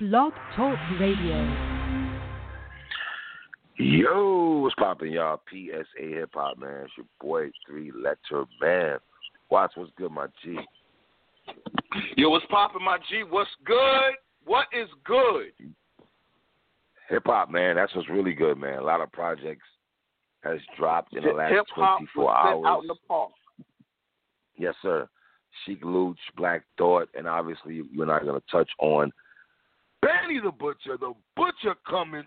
Blog Talk Radio. Yo, what's poppin', y'all? PSA Hip Hop, man. It's your boy, Three Letter Man. Watch what's good, my G. Yo, what's poppin', my G? What's good? What is good? Hip hop, man. That's what's really good, man. A lot of projects has dropped in the last Hip-hop 24 was hours. out in the park. Yes, sir. Sheek Louch, Black Thought, and obviously you're not going to touch on Benny the Butcher, the Butcher coming.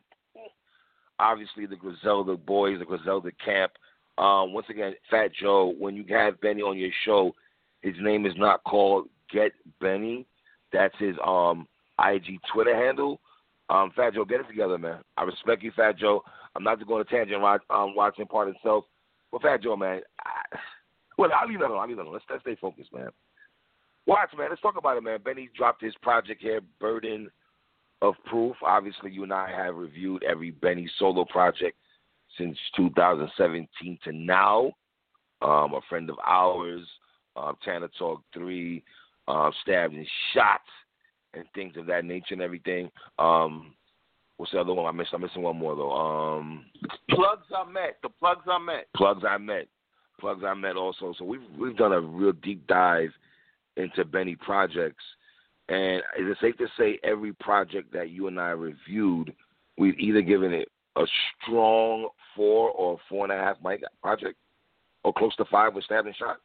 Obviously the Griselda boys, the Griselda camp. Um, once again, Fat Joe, when you have Benny on your show, his name is not called Get Benny. That's his um IG Twitter handle. Um, Fat Joe, get it together, man. I respect you, Fat Joe. I'm not going to go on a tangent um, watching part itself. But Fat Joe, man, I, well, I'll leave that alone. I'll leave that alone. Let's, let's stay focused, man. Watch, man. Let's talk about it, man. Benny dropped his project here, Burden of Proof. Obviously, you and I have reviewed every Benny solo project since 2017 to now. Um, a friend of ours, um, Tana Talk 3, uh, Stabbed and Shot, and things of that nature and everything. Um, what's the other one? I missed. I'm missing one more though. Um, Plugs I met. The plugs I met. plugs I met, plugs I met also. So we've we've done a real deep dive into Benny projects, and is it safe to say every project that you and I reviewed, we've either given it a strong four or four and a half mic project, or close to five with Stabbed and Shot?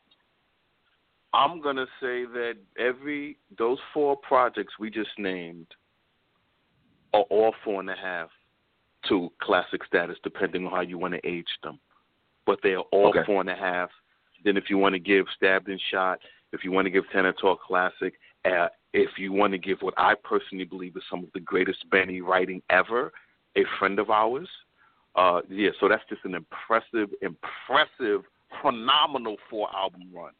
I'm gonna say that every those four projects we just named are all four and a half to classic status, depending on how you want to age them. But they are all Okay. four and a half. Then, if you want to give Stabbed and Shot, if you want to give Tana Talk Classic, uh, if you want to give what I personally believe is some of the greatest Benny writing ever, a friend of ours. Uh, yeah, so that's just an impressive, impressive, phenomenal four album run.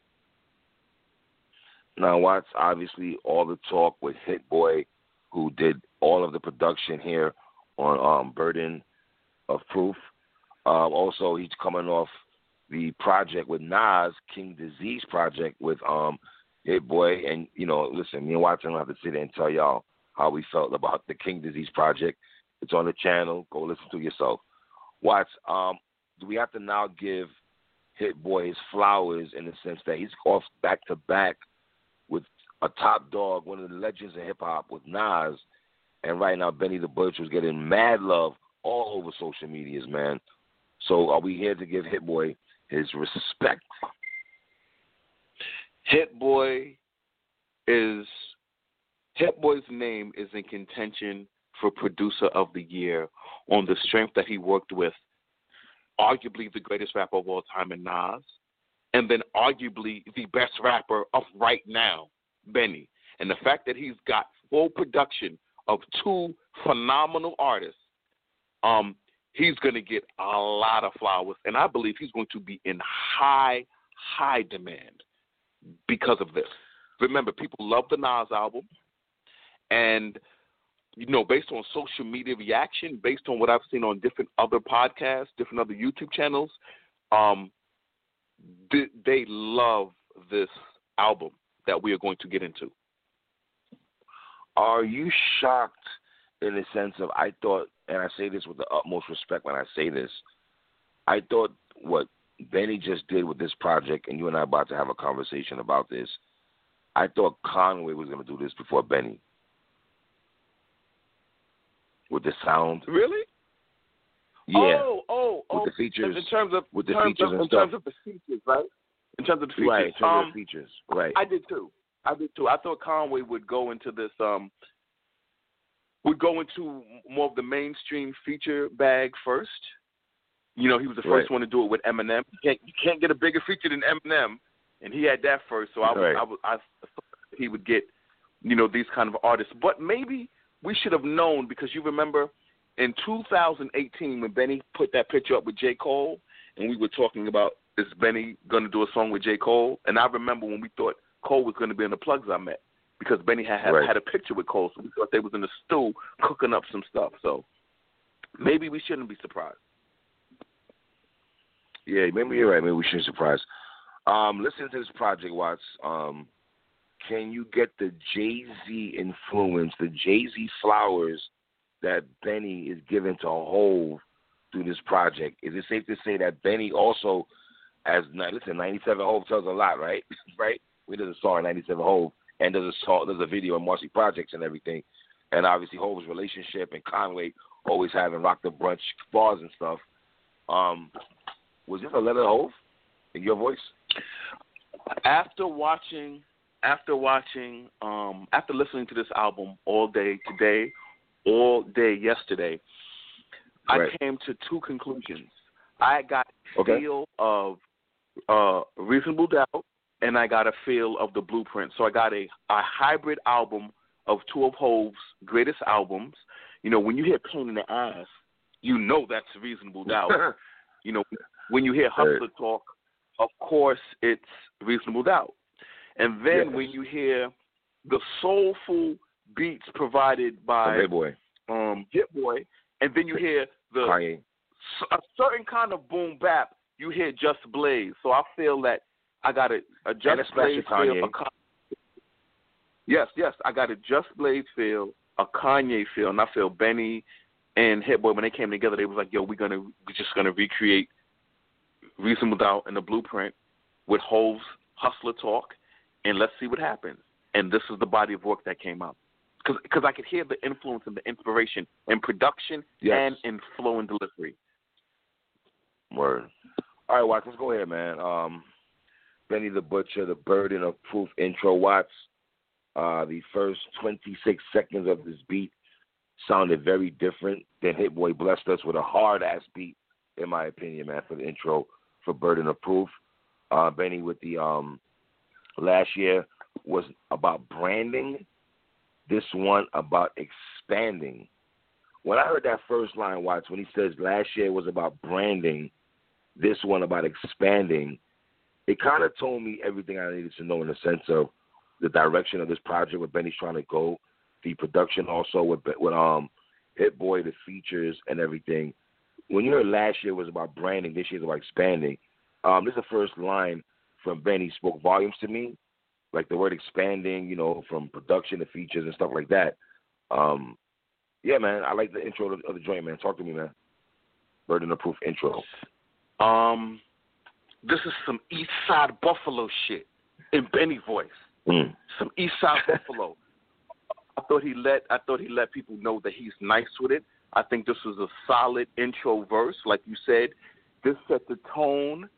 Now, watch obviously all the talk with Hit Boy, who did all of the production here on um, Burden of Proof. Um, also, he's coming off the project with Nas, King Disease project with um, Hit Boy. And, you know, listen, me and Watson don't have to sit there and tell y'all how we felt about the King Disease project. It's on the channel. Go listen to yourself. Watch, um, do we have to now give Hit Boy his flowers in the sense that he's off back to back with a top dog, one of the legends of hip hop with Nas, and right now Benny the Butcher was getting mad love all over social medias, man. So are we here to give Hit Boy his respect? Hit Boy is Hit Boy's name is in contention for producer of the year on the strength that he worked with arguably the greatest rapper of all time in Nas, and then arguably the best rapper of right now, Benny. And the fact that he's got full production of two phenomenal artists, um, he's going to get a lot of flowers, and I believe he's going to be in high, high demand because of this. Remember, people love the Nas album, and you know, based on social media reaction, based on what I've seen on different other podcasts, different other YouTube channels, um, they, they love this album that we are going to get into. Are you shocked in the sense of I thought, and I say this with the utmost respect when I say this, I thought what Benny just did with this project, and you and I are about to have a conversation about this. I thought Conway was going to do this before Benny with the sound. Really? Yeah, Oh, oh, oh. with the features. In terms of with the features of, in stuff. terms of the features, right? In terms of the features, right. In terms um, of the features, right? I did too. I did too. I thought Conway would go into this um would go into more of the mainstream feature bag first. You know, he was the first Right. one to do it with Eminem. You can't you can't get a bigger feature than Eminem, and he had that first. So I was, Right. I was I thought he would get you know these kind of artists. But maybe we should have known because you remember in 2018 when Benny put that picture up with J Cole, and we were talking about is Benny going to do a song with J Cole? And I remember when we thought Cole was going to be in the plugs I met because Benny had had, Right. had a picture with Cole, so we thought they was in the stew cooking up some stuff. So maybe we shouldn't be surprised. Yeah, maybe you're right. Maybe we shouldn't surprise. Um, listen to this project, Watts. Um, can you get the Jay Z influence, the Jay Z flowers that Benny is giving to Hov through this project? Is it safe to say that Benny also, as listen, 97 Hov tells a lot, right? right? We did a song 97 Hov, and there's a song, there's a video in Marcy Projects and everything, and obviously Hov's relationship and Conway always having rock the brunch bars and stuff. Um, was this a letter Hov in your voice? After watching, after watching, um, after listening to this album all day today, all day yesterday, right. I came to two conclusions. I got a okay. feel of uh, reasonable doubt, and I got a feel of the blueprint. So I got a, a hybrid album of two of Hov's greatest albums. You know, when you hear Pain in the Ass, you know that's reasonable doubt. you know, when you hear Hustler right. Talk, of course it's reasonable doubt. And then yes. when you hear the soulful beats provided by Hit Boy, um, Hit Boy, and then you hear the Kanye. a certain kind of boom bap, you hear Just Blaze. So I feel that I got a, a Just Blaze feel. A, yes, yes, I got a Just Blaze feel, a Kanye feel, and I feel Benny and Hit Boy when they came together, they was like, "Yo, we're gonna we're just gonna recreate Reasonable Doubt in the blueprint with Hov's Hustler Talk, and let's see what happens." And this is the body of work that came out because I could hear the influence and the inspiration in production yes. and in flow and delivery. Word. All right, Watts, let's go ahead, man. Um, Benny the Butcher, the Burden of Proof intro, Watts. Uh, the first 26 seconds of this beat sounded very different than Hit Boy blessed us with a hard ass beat, in my opinion, man, for the intro for Burden of Proof. Uh, Benny with the um, last year was about branding this one about expanding. When I heard that first line, Watts, when he says last year was about branding, this one about expanding, it kind of told me everything I needed to know in the sense of the direction of this project, where Benny's trying to go, the production also with with um Hit Boy, the features and everything. When you heard last year was about branding, this year's about expanding. Um, this is the first line from Benny spoke volumes to me like the word expanding, you know, from production to features and stuff like that. Um, yeah, man, I like the intro of the joint, man. Talk to me, man. Burden of Proof intro. Um, this is some East Side Buffalo shit in Benny voice. Mm. Some East Side Buffalo. I thought he let I thought he let people know that he's nice with it. I think this was a solid intro verse, like you said. This set the tone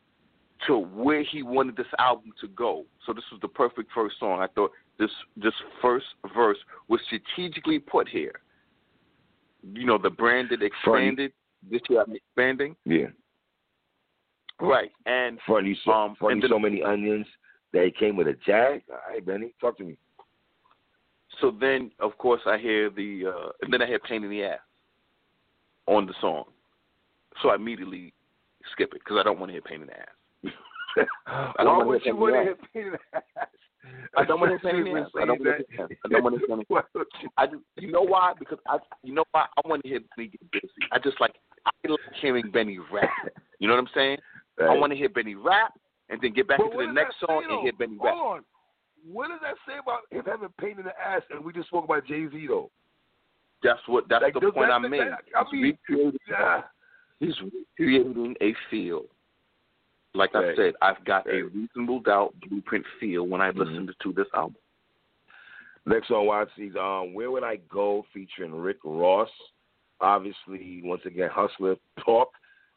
to where he wanted this album to go. So this was the perfect first song. I thought this this first verse was strategically put here. You know, the branded expanded. Funny. This year I'm expanding. Yeah. Right. And funny so um, funny then, so many onions that it came with a jag. All right, Benny, talk to me. So then of course I hear the uh and then I hear pain in the ass on the song. So I immediately skip it because I don't want to hear pain in the ass. I don't Why would you want to hit pain in the ass? I don't want to hit pain in the ass. I don't want to hit I don't want to hit pain I just, you know why? Because I, you know why? I want to hear Benny get busy. I just like, I like hearing Benny rap. You know what I'm saying? Right. I want to hear Benny rap and then get back but into the next song and hear Benny rap. Hold on. What does that say about him having pain in the ass? And we just spoke about Jay Z though. That's what. That's like, the point that, I made. I mean, yeah. He's recreating a feel like I said, I've got a reasonable doubt blueprint feel when I mm-hmm. listened to this album. Next on Watsy's um, Where Would I Go featuring Rick Ross. Obviously, once again, Hustler Talk.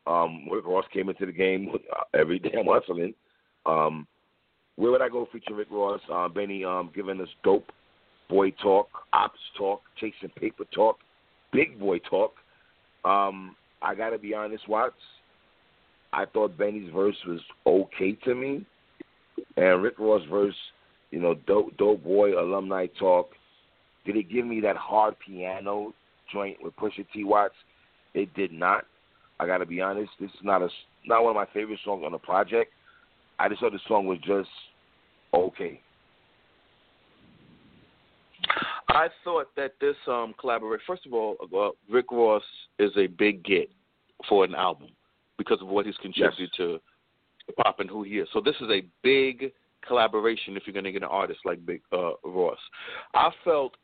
Um, Rick Ross came into the game with uh, every damn hustling. Um, Where Would I Go featuring Rick Ross. Uh, Benny um, giving us dope boy talk, ops talk, chasing paper talk, big boy talk. Um, I got to be honest, Watts. I thought Benny's verse was okay to me, and Rick Ross' verse, you know, dope, dope boy alumni talk. Did it give me that hard piano joint with Pusha T. Watts? It did not. I got to be honest. This is not a not one of my favorite songs on the project. I just thought the song was just okay. I thought that this um collaboration. First of all, uh, Rick Ross is a big get for an album because of what he's contributed yes. to pop and who he is. So this is a big collaboration if you're going to get an artist like Big uh, Ross. I felt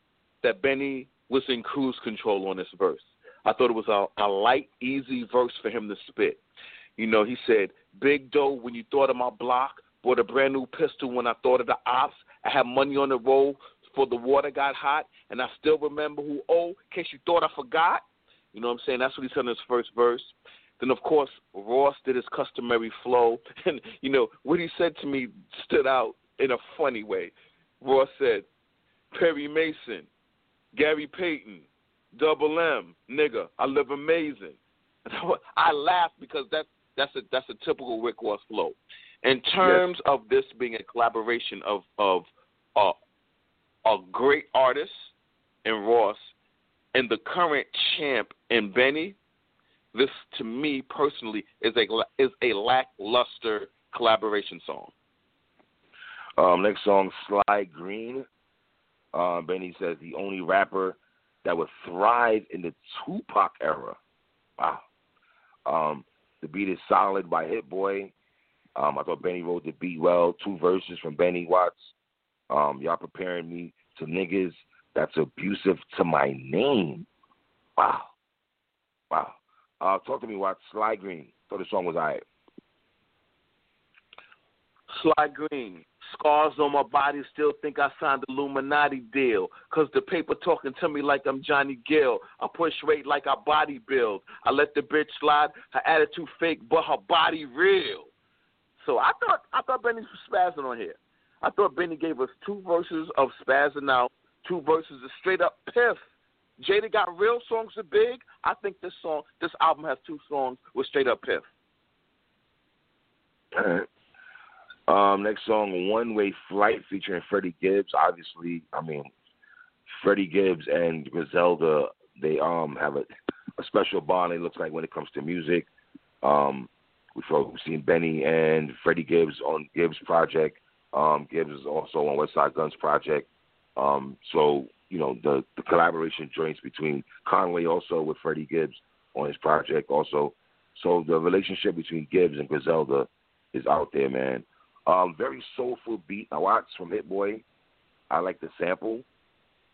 that Benny was in cruise control on this verse. I thought it was a, a light, easy verse for him to spit. You know, he said, Big dough, when you thought of my block, bought a brand new pistol when I thought of the ops. I had money on the roll for the water got hot, and I still remember who oh, in case you thought I forgot. You know what I'm saying? That's what he said in his first verse. Then of course Ross did his customary flow, and you know what he said to me stood out in a funny way. Ross said, "Perry Mason, Gary Payton, Double M, nigga, I live amazing." I laughed because that's that's a that's a typical Rick Ross flow. In terms yes. of this being a collaboration of of uh, a great artist in Ross and the current champ in Benny, this to me personally is a is a lackluster collaboration song. Um, next song, Sly Green. Uh, Benny says the only rapper that would thrive in the Tupac era. Wow. Um, the beat is solid by Hit Boy. Um, I thought Benny wrote the beat well. Two verses from Benny Watts. Um, y'all preparing me to niggas that's abusive to my name. Wow. Wow. Uh, talk to me about Sly Green. Thought the song was alright. Sly Green. Scars on my body still think I signed the Illuminati deal. Cause the paper talking to me like I'm Johnny Gill. I push weight like I body build. I let the bitch slide. Her attitude fake, but her body real. So I thought I thought Benny was spazzing on here. I thought Benny gave us two verses of spazzing out, two verses of straight up piff. Jada got real songs with Big. I think this song, this album has two songs with straight up piff. All right. Um, next song, One Way Flight, featuring Freddie Gibbs. Obviously, I mean, Freddie Gibbs and Griselda, they um have a, a special bond. It looks like when it comes to music. Um, we've seen Benny and Freddie Gibbs on Gibbs project. Um, Gibbs is also on Westside Gunn's project. Um, so you know the the collaboration joints between Conway also with Freddie Gibbs on his project also. So the relationship between Gibbs and Griselda is out there, man. Um, very soulful beat. I watched from Hit Boy. I like the sample.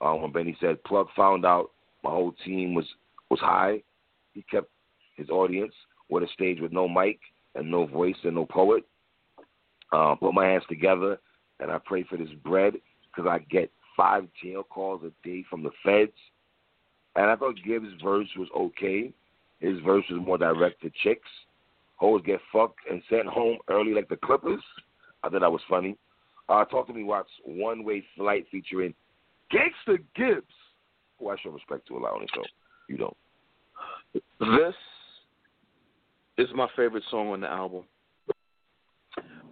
Um, when Benny said Plug found out my whole team was was high, he kept his audience with a stage with no mic and no voice and no poet uh, put my hands together, and I pray for this bread because I get five jail calls a day from the feds. And I thought Gibbs' verse was okay. His verse was more direct to chicks. Hoes get fucked and sent home early like the Clippers. I thought that was funny. Uh, talk to me, Watts. One Way Flight featuring Gangsta Gibbs, who I show respect to a lot on this show. You don't. This is my favorite song on the album.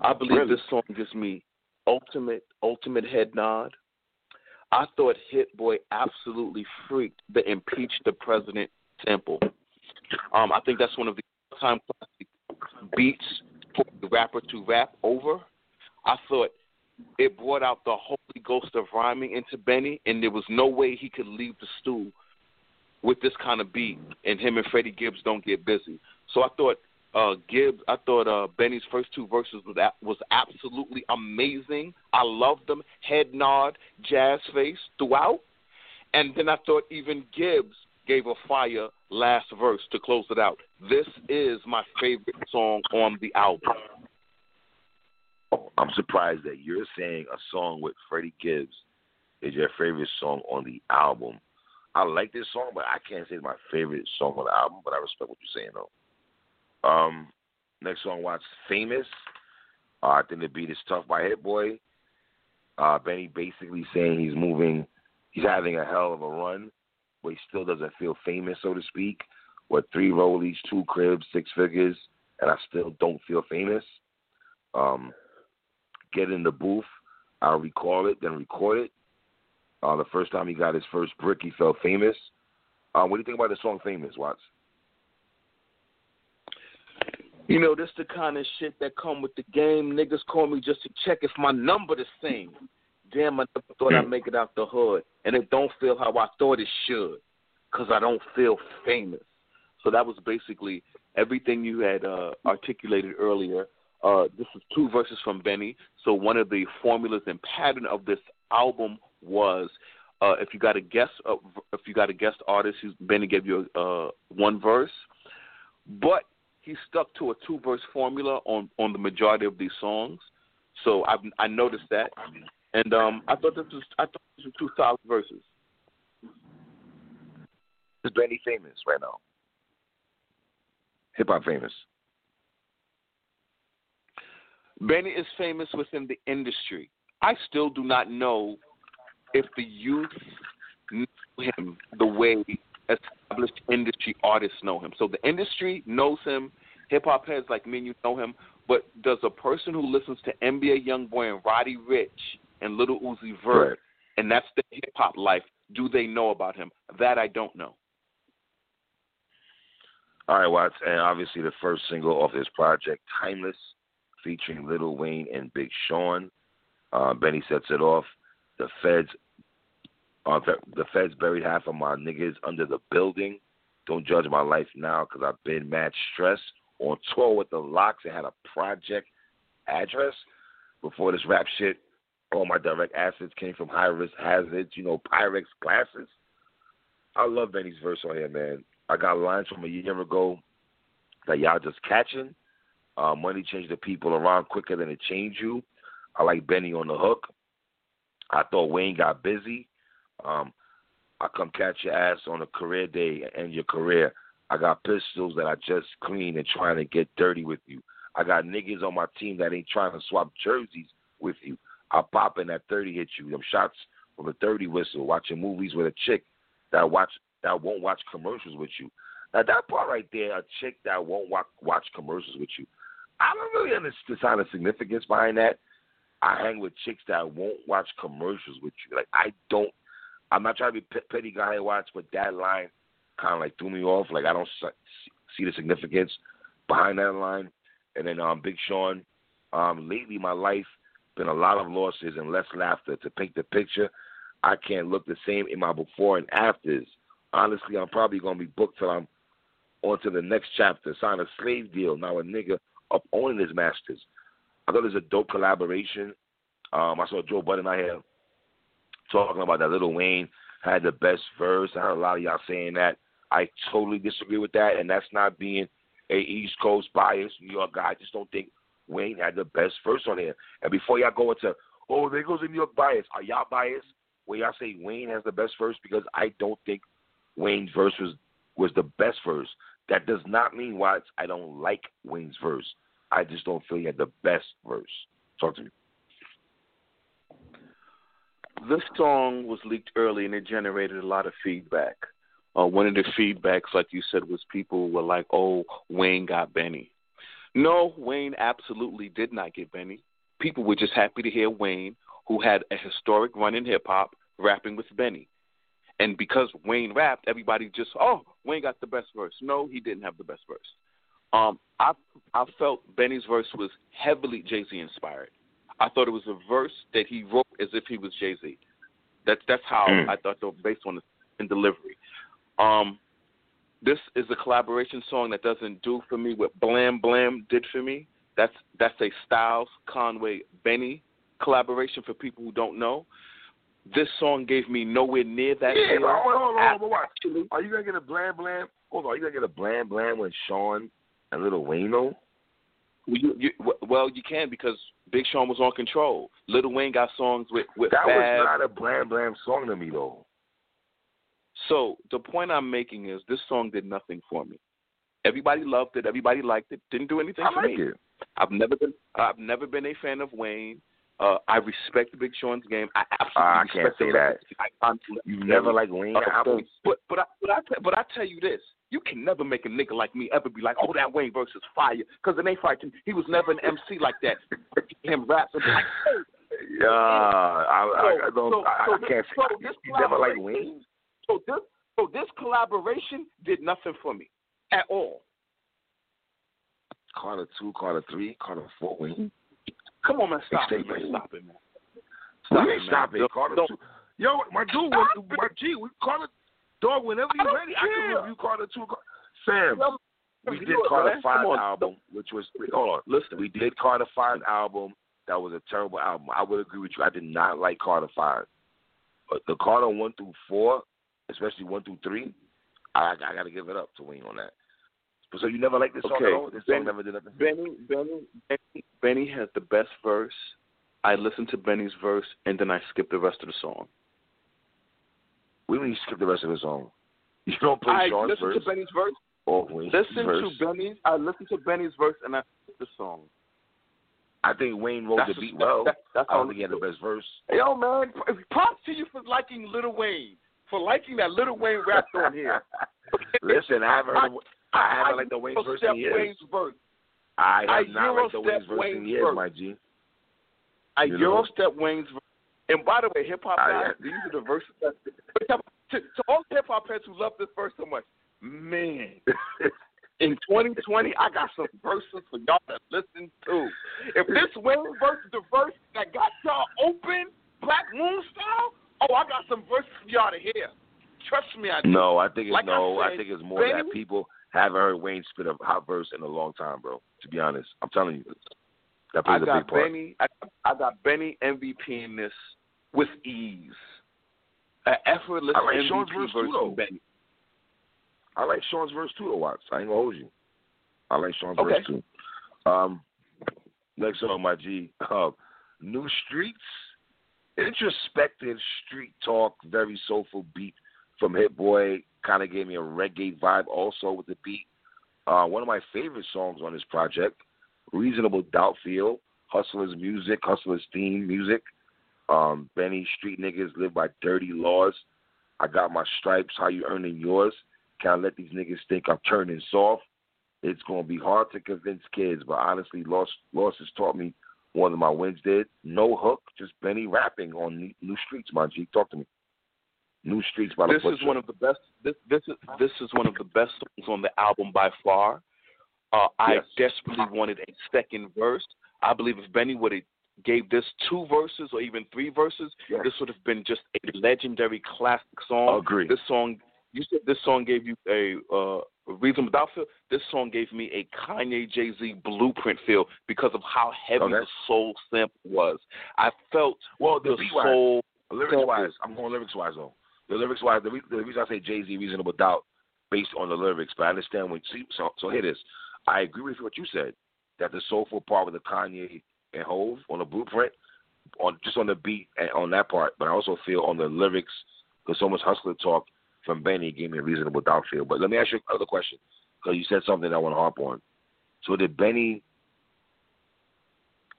I believe really? this song gives me ultimate, ultimate head nod. I thought Hit Boy absolutely freaked the impeach the president sample. Um, I think that's one of the time classic beats for the rapper to rap over. I thought it brought out the holy ghost of rhyming into Benny, and there was no way he could leave the stool with this kind of beat, and him and Freddie Gibbs don't get busy. So I thought uh, Gibbs, I thought uh, Benny's first two verses was was absolutely amazing. I loved them, head nod, jazz face throughout, and then I thought even Gibbs gave a fire last verse to close it out. This is my favorite song on the album. I'm surprised that you're saying a song with Freddie Gibbs is your favorite song on the album. I like this song, but I can't say it's my favorite song on the album. But I respect what you're saying, though. Um, next song, watch Famous. Uh, I think the beat is tough by Hit Boy. Uh, Benny basically saying he's moving, he's having a hell of a run, but he still doesn't feel famous, so to speak. With three rollies, two cribs, six figures, and I still don't feel famous. Um, get in the booth, I'll recall it, then record it. Uh, the first time he got his first brick, he felt famous. Uh, what do you think about the song "Famous"? Watts? You know, this the kind of shit that come with the game. Niggas call me just to check if my number the same. Damn, I never thought I'd make it out the hood, and it don't feel how I thought it should, cause I don't feel famous. So that was basically everything you had uh, articulated earlier Uh, this is two verses from Benny. So one of the formulas and pattern of this album was uh, if you got a guest, uh, if you got a guest artist, who's Benny gave you a, uh, one verse, but he stuck to a two verse formula on on the majority of these songs. So I I noticed that, and um, I thought this was I thought these were two solid verses. Is Benny famous right now? Hip hop famous. Benny is famous within the industry. I still do not know if the youth know him the way established industry artists know him. So the industry knows him, hip hop heads like me and you know him, but does a person who listens to NBA YoungBoy and Roddy Ricch and Little Uzi Vert, right. and that's the hip hop life, do they know about him? That I don't know. All right, Watts, and obviously the first single off this project, Timeless, featuring Little Wayne and Big Sean. Uh, Benny sets it off. The feds, uh, the feds buried half of my niggas under the building. Don't judge my life now because I've been mad stressed. On tour with the LOX and had a project address. Before this rap shit, all my direct assets came from high risk hazards, you know, Pyrex glasses. I love Benny's verse on here, man. I got lines from a year ago that y'all just catching. Uh, money changed the people around quicker than it changed you. I like Benny on the hook. I thought Wayne got busy. Um, I come catch your ass on a career day and your career. I got pistols that I just clean and trying to get dirty with you. I got niggas on my team that ain't trying to swap jerseys with you. I pop in that 30 hit you. Them shots from a 30 whistle. Watching movies with a chick that watch that won't watch commercials with you. Now that part right there, a chick that won't watch, watch commercials with you. I don't really understand the significance behind that. I hang with chicks that won't watch commercials with you. Like I don't. I'm not trying to be petty guy watch, but that line kind of like threw me off. Like I don't see the significance behind that line. And then um, Big Sean. Um, lately, my life been a lot of losses and less laughter. To paint the picture, I can't look the same in my before and afters. Honestly, I'm probably gonna be booked till I'm on to the next chapter. Sign a slave deal. Now a nigga up owning his masters. I thought it was a dope collaboration. Um, I saw Joe Budden out here talking about that Lil Wayne had the best verse. I heard a lot of y'all saying that. I totally disagree with that, and that's not being a East Coast biased New York guy. I just don't think Wayne had the best verse on here. And before y'all go into, oh, there goes a New York bias, are y'all biased when y'all say Wayne has the best verse? Because I don't think Wayne's verse was was the best verse. That does not mean why I don't like Wayne's verse. I just don't feel he had the best verse. Talk to me. This song was leaked early and it generated a lot of feedback. Uh, one of the feedbacks, like you said, was people were like, "Oh, Wayne got Benny." No, Wayne absolutely did not get Benny. People were just happy to hear Wayne, who had a historic run in hip hop, rapping with Benny. And because Wayne rapped, everybody just, oh, Wayne got the best verse. No, he didn't have the best verse. Um, I I felt Benny's verse was heavily Jay Z inspired. I thought it was a verse that he wrote as if he was Jay Z. That's that's how mm. I thought, though, based on the in delivery. Um, this is a collaboration song that doesn't do for me what Blam Blam did for me. That's that's a Styles Conway Benny collaboration for people who don't know. This song gave me nowhere near that. Yeah, hold on, hold on, hold on. Are you gonna get a Blam Blam? Hold on, are you gonna get a Blam Blam with Sean and Little? Well you, you, well, you can because Big Sean was on control. Little Wayne got songs with with. That Fab. was not a Blam Blam song to me though. So the point I'm making is this song did nothing for me. Everybody loved it. Everybody liked it. Didn't do anything I for like me. It. I've never been. I've never been a fan of Wayne. Uh, I respect Big Sean's game. I absolutely uh, I can't say that. You never like Wayne. Uh, but but I, but I but I tell you this: you can never make a nigga like me ever be like, oh, that Wayne verse is fire, because it ain't fire. He was never an MC like that. Him and like, hey. Yeah, I, I, I don't. So, I, I can't so say. you never like Wayne. So this so this collaboration did nothing for me at all. Carter two, Carter three, Carter four, Wayne. Come on, man, stop it, man. Stop it, man. Stop it, stop it. Carter two. Yo, my dude, my G, we Carter dog. Whenever you're ready, I can review Carter two. Sam, we did Carter Five album, which was hold on. Listen, we did Carter Five album. That was a terrible album. I would agree with you. I did not like Carter Five, but the Carter one through four, especially one through three, I, I got to give it up to Wayne on that. So you never liked this okay. song at all? This Benny, song never did nothing. Benny, Benny, Benny, Benny has the best verse. I listened to Benny's verse and then I skipped the rest of the song. We you skip the rest of the song? You don't play I Sean's verse. to Benny's verse. Or Wayne's Listen verse. to Benny's. I listened to Benny's verse and I the song. I think Wayne wrote That's the beat that- well. that- that's I don't think he had the best verse. Yo, man, props to you for liking Little Wayne, for liking that Little Wayne rapped on here. Listen, I haven't heard. I, I haven't liked the Wayne's verse in years. Wayne's verse. I I have not liked the Wayne's verse in years, verse. my G. I You know? Eurostep Wayne's verse. And by the way, hip hop I- ah, guys, these are the verses. That, to, to all hip hop heads who love this verse so much, man, in 2020, I got some verses for y'all to listen to. If this Wayne verse is the verse that got y'all open, Black Moon style, oh, I got some verses for y'all to hear. Trust me, I do. no, I think it's Like no. I, said, think it's more Benny- that people haven't heard Wayne spit a hot verse in a long time, bro. To be honest, I'm telling you, that I plays a got big part. Benny. I, I got Benny MVP in this with ease. An effortless I like MVP Sean's verse too, verse though. Benny. I like Sean's verse too, though, Watts. I ain't gonna hold you. I like Sean's Okay. verse too. Um, next song, my G. Uh, New Streets, introspective street talk, very soulful beat from Hit Boy. Kind of gave me a reggae vibe, also with the beat. Uh, one of my favorite songs on this project, Reasonable Doubt Feel, Hustlers music, Hustlers theme music. Um, Benny Street niggas live by dirty laws. I got my stripes. How you earning yours? Can I let these niggas think I'm turning soft? It's gonna be hard to convince kids, but honestly, loss losses taught me more than my wins did. No hook, just Benny rapping on New- New Streets, my G. Talk to me. New Streets by the This is one of the best. This this is this is one of the best songs on the album by far. Uh, I Yes. desperately wanted a second verse. I believe if Benny would have gave this two verses or even three verses, Yes. this would have been just a legendary classic song. Agree. This song, you said this song gave you a uh, reason without feel. This song gave me a Kanye Jay Z blueprint feel because of how heavy Okay. the soul sample was. I felt well, the the soul. lyrics wise, I'm going lyrics wise though. The lyrics wise, the, re- the reason I say Jay Z Reasonable Doubt based on the lyrics, but I understand when see, so so here it is. I agree with what you said that the soulful part with the Kanye and Hov on the blueprint, on just on the beat and on that part, but I also feel on the lyrics because so much hustler talk from Benny gave me a reasonable doubt feel. But let me ask you another question because you said something I want to harp on. So did Benny,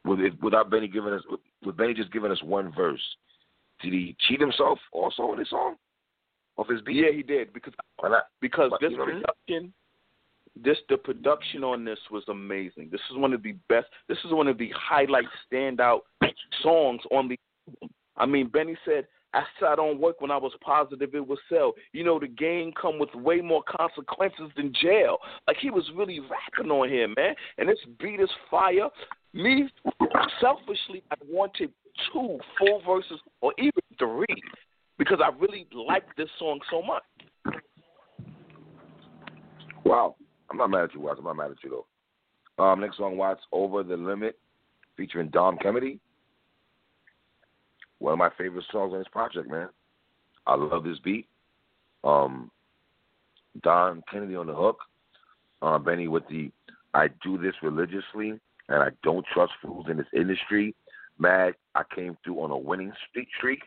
without Benny giving us, with, Benny just giving us one verse, did he cheat himself also in this song? Off his beat? Yeah, he did because because But, this you know what I mean? production, this the production on this was amazing. This is one of the best. This is one of the highlight standout songs on the. I mean, Benny said, "I sat on work when I was positive it would sell." You know, the game come with way more consequences than jail. Like he was really rapping on here, man. And this beat is fire. Me, selfishly, I wanted two full verses or even three because I really liked this song so much. Wow. I'm not mad at you, Watts. I'm not mad at you, though. Um, next song, Watts, Over the Limit, featuring Dom Kennedy. One of my favorite songs on this project, man. I love this beat. Um, Dom Kennedy on the hook. Uh, Benny with the I do this religiously and I don't trust fools in this industry. Mad, I came through on a winning streak.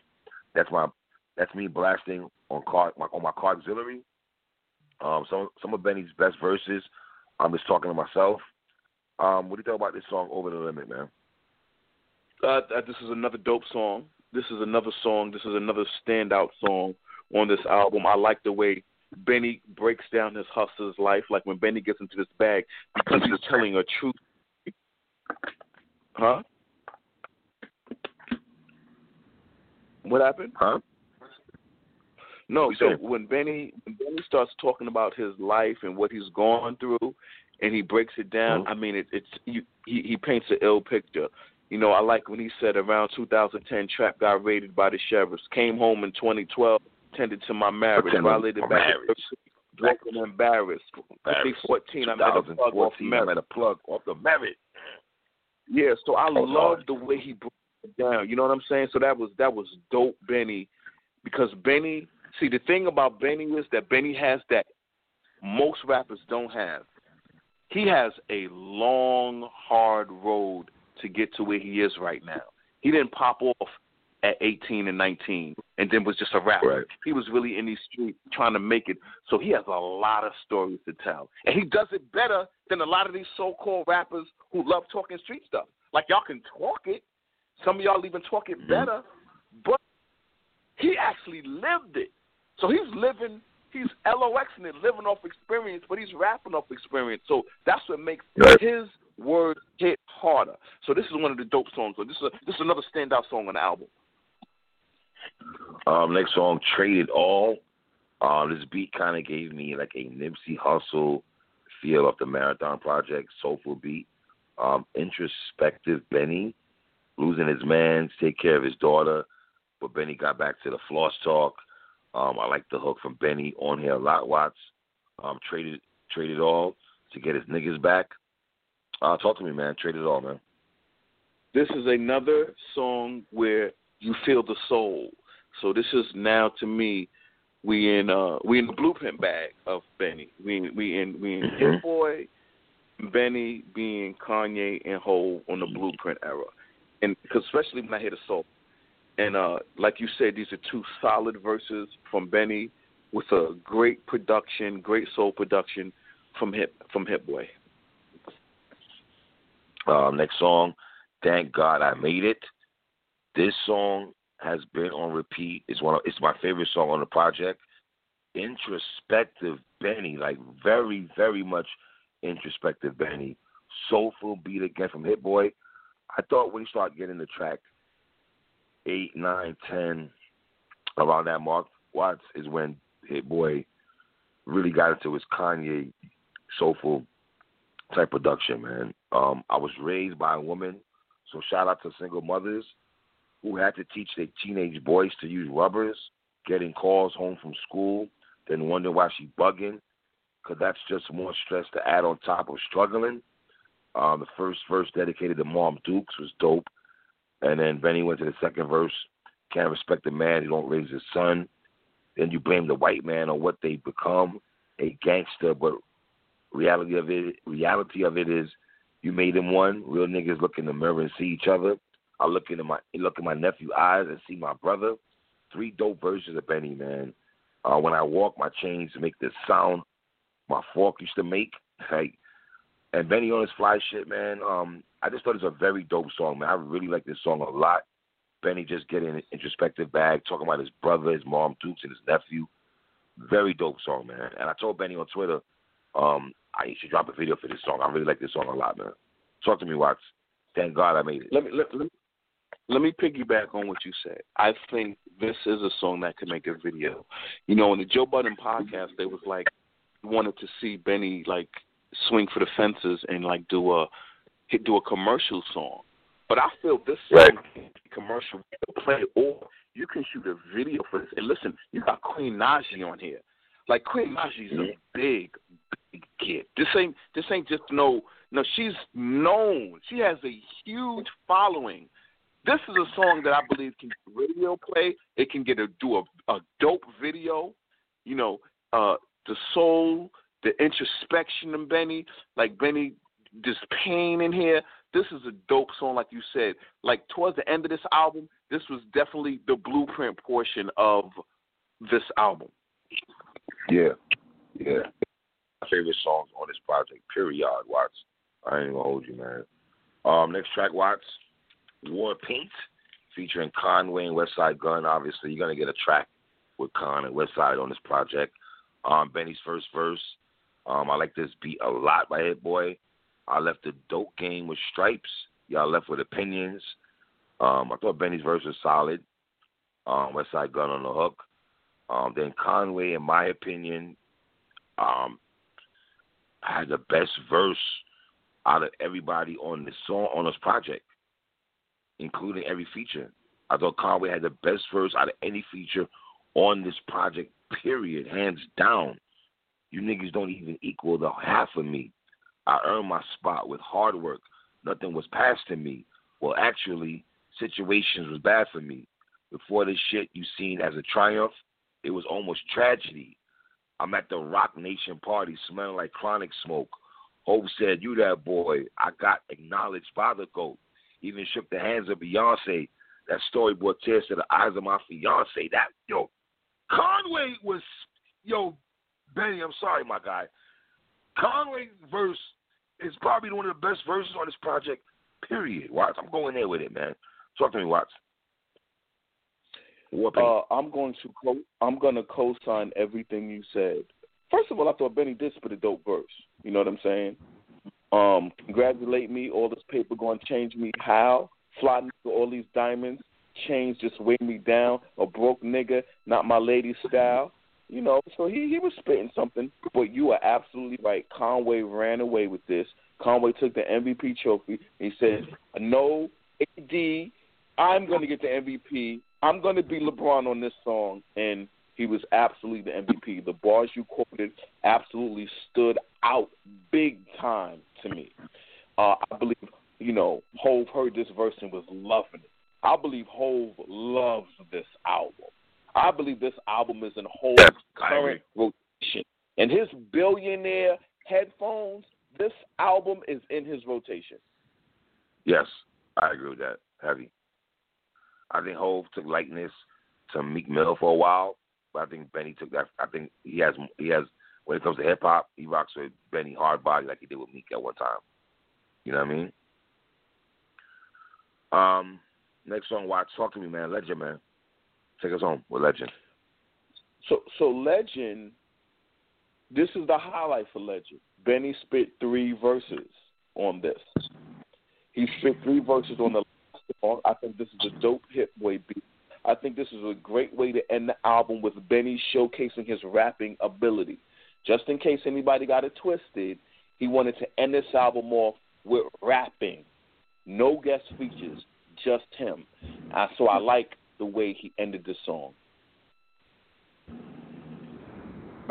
That's my that's me blasting on car on my car auxiliary. Um, some some of Benny's best verses. I'm just talking to myself. Um, what do you think about this song, Over the Limit, man? Uh, this is another dope song. This is another song. This is another standout song on this album. I like the way Benny breaks down his hustler's life. Like when Benny gets into this bag because he's telling a truth. Huh? What happened? Huh? No, so when Benny when Benny starts talking about his life and what he's gone through, and he breaks it down, Mhm. I mean, it, it's you, he he paints an ill picture. You know, I like when he said around 2010, Trap got raided by the sheriffs. Came home in 2012, tended to my marriage, violated back. marriage. broke and embarrassed. Embarrassed. 2014, I met a plug off 2014, I met a plug off the merit. Yeah, so I was love the way he broke it down. You know what I'm saying? So that was that was dope, Benny, because Benny. See, the thing about Benny is that Benny has that most rappers don't have. He has a long, hard road to get to where he is right now. He didn't pop off at 18 and 19 and then was just a rapper. Right. He was really in these streets trying to make it. So he has a lot of stories to tell. And he does it better than a lot of these so called rappers who love talking street stuff. Like y'all can talk it. Some of y'all even talk it Mhm. better. But he actually lived it. So he's living he's LOXing it, living off experience, but he's rapping off experience. So that's what makes Right. his words hit harder. So this is one of the dope songs. So this is a, this is another standout song on the album. Um, next song, Traded All. Uh, this beat kind of gave me like a Nipsey Hussle feel of the Marathon Project, soulful beat. Um, introspective Benny, losing his man, take care of his daughter, but Benny got back to the floss talk. Um, I like the hook from Benny on here a lot. Watts um, traded traded all to get his niggas back. Uh, talk to me, man. Traded all, man. This is another song where you feel the soul. So this is now to me, we in uh we in the blueprint bag of Benny. We we in we in. Hit Boy, Benny being Kanye and Hov on the blueprint era, and cause especially when I hear the soul. And uh like you said, these are two solid verses from Benny with a great production, great soul production from Hit from Hit Boy. Um, next song, Thank God I Made It. This song has been on repeat. It's one of it's my favorite song on the project. Introspective Benny, like very, very much introspective Benny. Soulful beat again from Hit Boy. I thought when he started getting the track eight, nine, ten, around that mark, Watts is when Hit Boy really got into his Kanye soulful type production, man. Um, I was raised by a woman, so shout out to single mothers who had to teach their teenage boys to use rubbers, getting calls home from school, then wondering why she bugging, because that's just more stress to add on top of struggling. Um, the first verse dedicated to Mom Dukes was dope, and then Benny went to the second verse. Can't respect a man who don't raise his son. Then you blame the white man on what they become, a gangster, but reality of it reality of it is you made him one. Real niggas look in the mirror and see each other. I look into my look in my nephew's eyes and see my brother. Three dope versions of Benny, man. Uh, when I walk, my chains make the sound my fork used to make. Like, and Benny on his fly shit, man. Um, I just thought it was a very dope song, man. I really like this song a lot. Benny just getting an introspective bag, talking about his brother, his mom, Dukes, and his nephew. Very dope song, man. And I told Benny on Twitter, um, I should drop a video for this song. I really like this song a lot, man. Talk to me, Watts. Thank God I made it. Let me let, let, let me piggyback on what you said. I think this is a song that could make a video. You know, in the Joe Budden podcast, they was like wanted to see Benny like swing for the fences and like do a do a commercial song. But I feel this song Right. commercial play or you can shoot a video for this. And listen, you got Queen Naija on here. Like Queen Naija's a big, big kid. This ain't this ain't just no no. She's known. She has a huge following. This is a song that I believe can radio play. It can get a do a, a dope video. You know, uh, the soul, the introspection of Benny, like Benny, this pain in here. This is a dope song, like you said. Like towards the end of this album, this was definitely the blueprint portion of this album. Yeah, yeah. My favorite songs on this project. Period. Watts. I ain't gonna hold you, man. Um, next track, Watts. War Paint, featuring Conway and Westside Gunn. Obviously, you're gonna get a track with Con and Westside on this project. Um, Benny's first verse. Um, I like this beat a lot by Hit Boy. I left the dope game with Stripes. Y'all left with opinions. Um, I thought Benny's verse was solid. Um, Westside Gunn on the hook. Um, then Conway, in my opinion, um, had the best verse out of everybody on this song on this project, including every feature. I thought Conway had the best verse out of any feature on this project. Period, hands down. You niggas don't even equal the half of me. I earned my spot with hard work. Nothing was passed to me. Well, actually, situations was bad for me. Before this shit you seen as a triumph, it was almost tragedy. I'm at the Roc Nation party smelling like chronic smoke. Hov said, You that boy. I got acknowledged by the GOAT. Even shook the hands of Beyonce. That story brought tears to the eyes of my fiance. That, yo, Conway was, yo, Benny, I'm sorry, my guy. Conway verse is probably one of the best verses on this project, period. Watts, I'm going there with it, man. Talk to me, Watts. Uh, I'm going to co- I'm going to co-sign everything you said. First of all, I thought Benny did spit a dope verse. You know what I'm saying? Um, congratulate me. All this paper going to change me. How? Fly all these diamonds. Chains just weigh me down. A broke nigga, not my lady style. You know, so he he was spitting something. But you are absolutely right. Conway ran away with this. Conway took the MVP trophy. He said, "No, AD, I'm going to get the MVP. I'm going to be LeBron on this song, and he was absolutely the MVP. The bars you quoted absolutely stood out big time to me. Uh, I believe, you know, Hov heard this verse and was loving it. I believe Hov loves this album. I believe this album is in Hov's current rotation. And his billionaire headphones, this album is in his rotation. Yes, I agree with that. Heavy. I think Hove took likeness to Meek Mill for a while, but I think Benny took that. I think he has he has when it comes to hip hop, he rocks with Benny hard body like he did with Meek at one time. You know what I mean? Um, next song, watch. Talk to me, man. Legend, man. Take us home with Legend. So, so Legend. This is the highlight for Legend. Benny spit three verses on this. He spit three verses on the last song. I think this is a dope hit boy beat. I think this is a great way to end the album with Benny showcasing his rapping ability. Just in case anybody got it twisted, he wanted to end this album off with rapping. No guest features, just him. Uh, so I like the way he ended the song.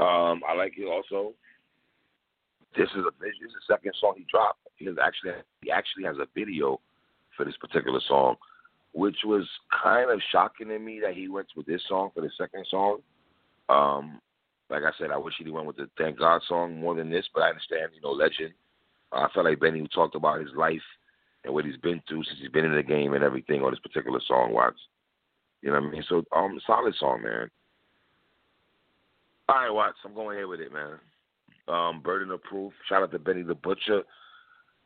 Um, I like it also. This is a this is the second song he dropped. He actually he actually has a video for this particular song, which was kind of shocking to me that he went with this song for the second song. Um, like I said, I wish he went with the Thank God song more than this, but I understand, you know, legend. I felt like Benny talked about his life and what he's been through since he's been in the game and everything on this particular song, Watts. You know what I mean? So, um, solid song, man. All right, Watts, I'm going here with it, man. Um, Burden of Proof. Shout out to Benny the Butcher,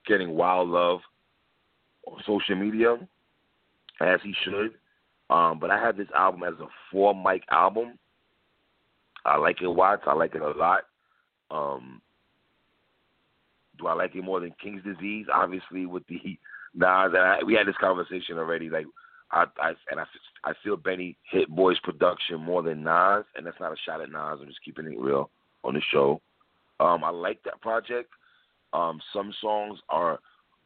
getting wild love on social media, as he should. Um, but I have this album as a four mic album. I like it, Watts. I like it a lot. Um, do I like it more than King's Disease? Obviously, with the Nas, I, we had this conversation already. Like, I, I and I, I feel Benny hit Boy's production more than Nas, and that's not a shot at Nas. I'm just keeping it real on the show. Um, I like that project. Um, some songs are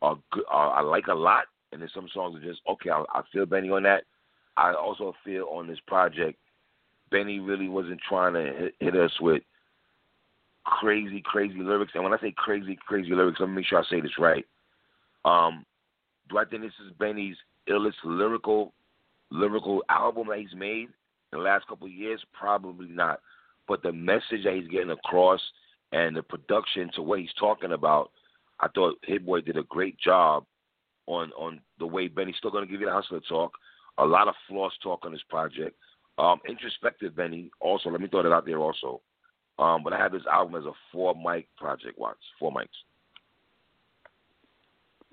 are good. Are, I like a lot, and then some songs are just okay. I, I feel Benny on that. I also feel on this project, Benny really wasn't trying to hit, hit us with crazy, crazy lyrics. And when I say crazy, crazy lyrics, let me make sure I say this right. Um, do I think this is Benny's illest lyrical lyrical album that he's made in the last couple of years? Probably not. But the message that he's getting across and the production to what he's talking about, I thought Hit Boy did a great job on on the way Benny's still to give you the hustler talk. A lot of floss talk on this project. Um, introspective Benny also. Let me throw that out there also. Um, but I have this album as a four mic project. Watch four mics.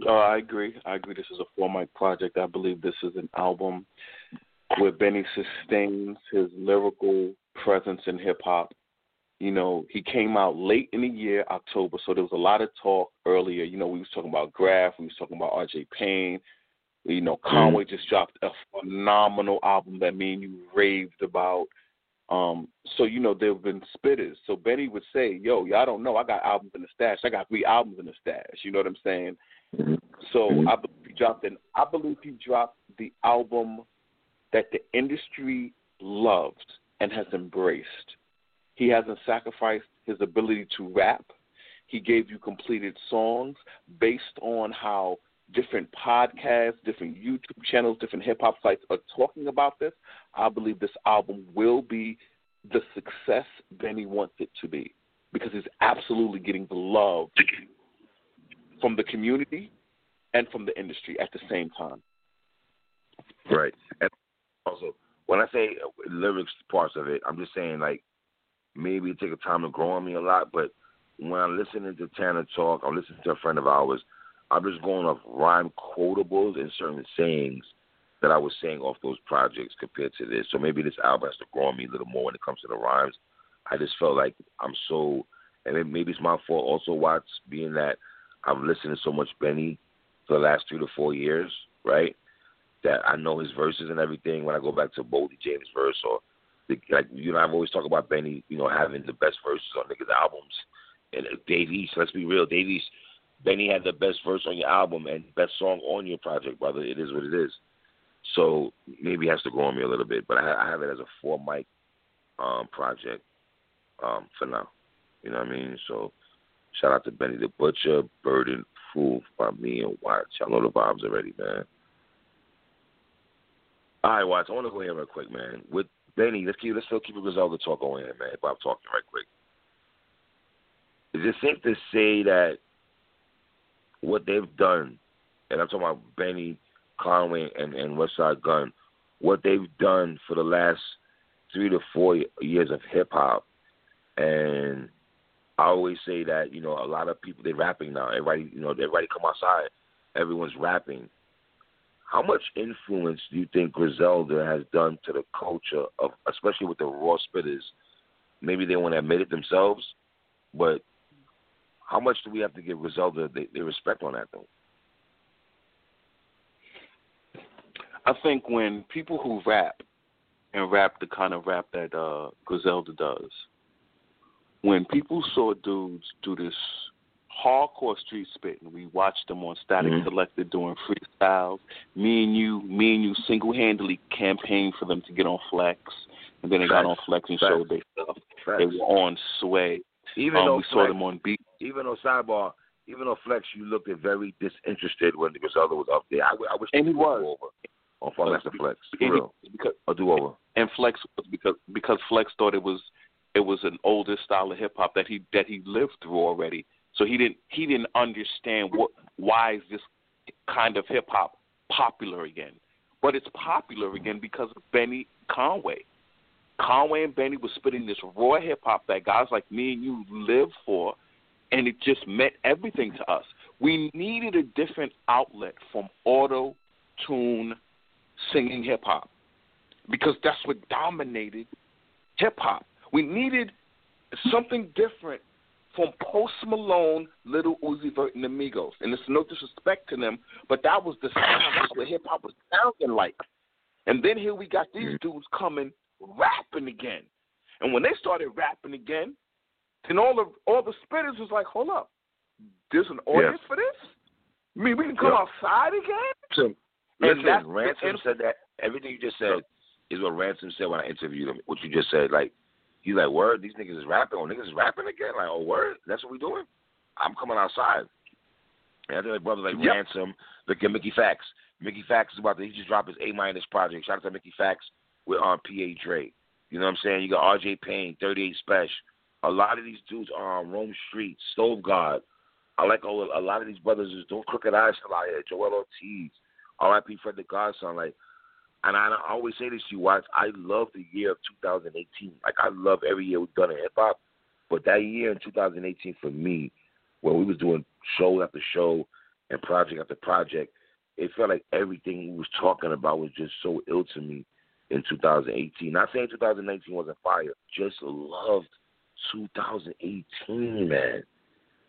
Uh, I agree. I agree. This is a four mic project. I believe this is an album where Benny sustains his lyrical presence in hip hop. You know, he came out late in the year, October, so there was a lot of talk earlier. You know, we was talking about Grafh, we was talking about R.J. Payne. You know, Conway just dropped a phenomenal album that me and you raved about. Um, so you know there have been spitters. So Benny would say, "Yo, y'all don't know. I got albums in the stash. I got three albums in the stash." You know what I'm saying? Mm-hmm. So mm-hmm. I believe he dropped an. I believe he dropped the album that the industry loves and has embraced. He hasn't sacrificed his ability to rap. He gave you completed songs based on how different podcasts, different YouTube channels, different hip hop sites are talking about this. I believe this album will be the success Benny wants it to be because he's absolutely getting the love from the community and from the industry at the same time. Right. And also, when I say lyrics parts of it, I'm just saying like maybe it take a time to grow on me a lot, but when I'm listening to Tana Talk, I'm listening to a friend of ours, I'm just going off rhyme quotables and certain sayings that I was saying off those projects compared to this. So maybe this album has to grow on me a little more when it comes to the rhymes. I just felt like I'm so, and maybe it's my fault also, Watts, being that I'm listening to so much Benny for the last three to four years, right? That I know his verses and everything. When I go back to Boldy James' verse or the, like you know, I've always talked about Benny, you know, having the best verses on niggas' albums. And Dave East, let's be real, Dave East, Benny had the best verse on your album and best song on your project, brother. It is what it is. So maybe it has to grow on me a little bit, but I, I have it as a four mic um, project um, for now. You know what I mean? So shout out to Benny the Butcher, Burden Proof by me and Watch. Y'all know the vibes already, man. All right, Watch. I want to go here real quick, man. With Benny, let's keep let's still keep Griselda talk going man. If I'm talking right quick. Is it safe to say that what they've done, and I'm talking about Benny Conway and, and Westside Gunn, what they've done for the last three to four years of hip hop, and I always say that you know a lot of people they're rapping now. Everybody you know everybody come outside, everyone's rapping. How much influence do you think Griselda has done to the culture of, especially with the raw spitters? Maybe they want to admit it themselves, but how much do we have to give Griselda the, the respect on that though? I think when people who rap and rap the kind of rap that uh, Griselda does, when people saw dudes do this hardcore street spitting, we watched them on Statik mm-hmm. Selektah doing freestyles. Me and you, me and you single handedly campaigned for them to get on Flex, and then they got on Flex and Facts. showed their stuff. They were on Sway. Even um, though we Flex, saw them on beat. Even though sidebar, even though Flex, you looked at very disinterested when the Griselda was up there. I, I wish and he was. Over on Flex Flex. Because, a do over. And Flex was because because Flex thought it was it was an older style of hip hop that he that he lived through already. So he didn't he didn't understand what why is this kind of hip hop popular again. But it's popular again because of Benny Conway. Conway and Benny was spitting this raw hip hop that guys like me and you live for, and it just meant everything to us. We needed a different outlet from auto tune singing hip hop because that's what dominated hip hop. We needed something different from Post Malone, Little Uzi Vert, and Amigos. And it's no disrespect to them, but that was the sound. That's what hip hop was sounding like. And then here we got these mm. dudes coming rapping again. And when they started rapping again, then all the all the spitters was like, hold up, there's an audience for this. I mean, we can come yeah. outside again. Listen, Ransom said that everything you just said is what Ransom said when I interviewed him. What you just said, like he's like, "Word, these niggas is rapping. Oh, niggas is rapping again. Like, oh, word, that's what we doing. I'm coming outside." And I think like brothers like yep. Ransom, look at Mickey Factz. Mickey Factz is about to he just dropped his A minus project. Shout out to Mickey Factz with on um, PA Dre. You know what I'm saying? You got RJ Payne, 38 Special. A lot of these dudes are on Rome Street, Stove God. I like all, a lot of these brothers is doing Crooked I's still out here. Joell Ortiz. R.I.P. Fred the Godson. Like, and I, always say this to you, Watts. I love the year of 2018. Like, I love every year we've done in hip hop, but that year in 2018 for me, when we was doing show after show and project after project, it felt like everything we was talking about was just so ill to me in 2018. Not saying 2019 wasn't fire, just loved 2018, man.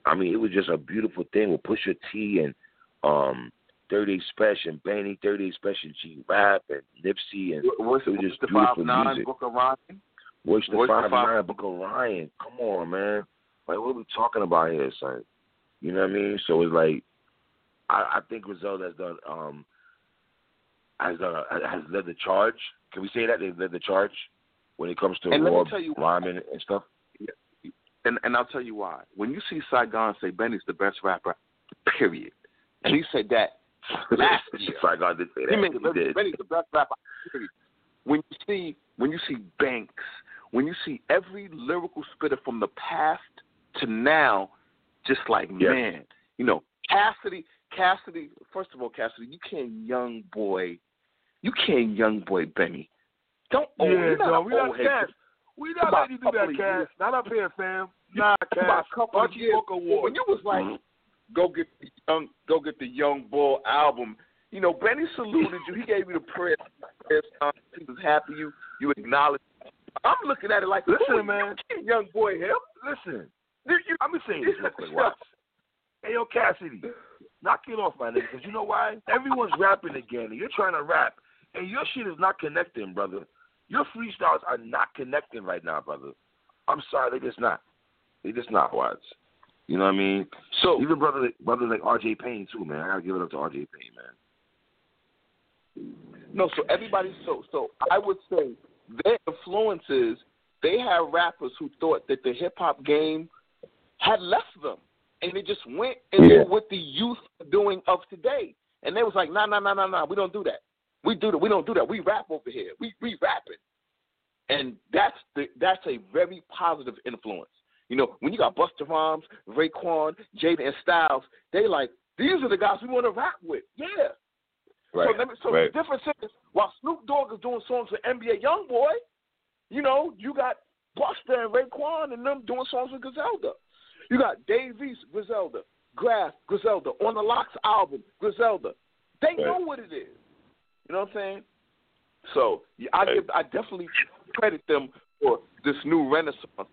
I mean, it was just a beautiful thing with Pusha T and um 30 Special and Benny, 30 Special G Rap and Nipsey and what's, it was just the five, nine, music. Book of Ryan? What's the five, five nine Book of Ryan? Come on, man. Like what are we talking about here, son? You know what I mean? So it's like I, I think Griselda has done um has done a, has led the charge. Can we say that they led the charge when it comes to and raw rhyming and stuff? and and I'll tell you why. When you see Saigon say Benny's the best rapper, period, and he said that last year. Saigon did say that. He mean He did. Benny's the best rapper. Period. When you see when you see Banks, when you see every lyrical spitter from the past to now, just like Yes. man, you know Cassidy. Cassidy. First of all, Cassidy, you can't young boy, you can't young boy Benny. Don't Yeah, you're not no, an we not old head. Cass. We not About letting you do that, of Cass. Not up here, fam. Nah, About Cass. a couple of Archie years. Book Award. When you was like, go get the young, go get the Young Bull album. You know, Benny saluted you. He gave you the prayer. He was happy you you acknowledged. I'm looking at it like, Listen, man. you, Young boy, him. Listen, I'm just saying this real quick. Watch. Hey, yo, Cassidy, knock it off, my nigga. Because you know why? Everyone's rapping again, and you're trying to rap, and your shit is not connecting, brother. Your freestyles are not connecting right now, brother. I'm sorry, they just not. They just not, Watts. You know what I mean? so Even brothers, brothers like R.J. Payne too, man. I gotta give it up to R.J. Payne, man. no, so everybody. So so I would say their influences. They had rappers who thought that the hip hop game had left them, and they just went and Yeah. did what the youth are doing of today. And they was like, nah, nah, nah, nah, nah. We don't do that. We do that. We don't do that. We rap over here. We we rapping, and that's the that's a very positive influence. You know, when you got Busta Rhymes, Raekwon, Jada, and Styles, they like these are the guys we want to rap with. Yeah. Right. So, let me, so right. the difference is, while Snoop Dogg is doing songs with NBA YoungBoy, you know, you got Busta and Raekwon and them doing songs with Griselda. You got Dave East, Griselda, Grafh, Griselda, on the LOX album, Griselda. They know what it is. You know what I'm saying? So yeah, I Right. give, I definitely credit them for this new renaissance.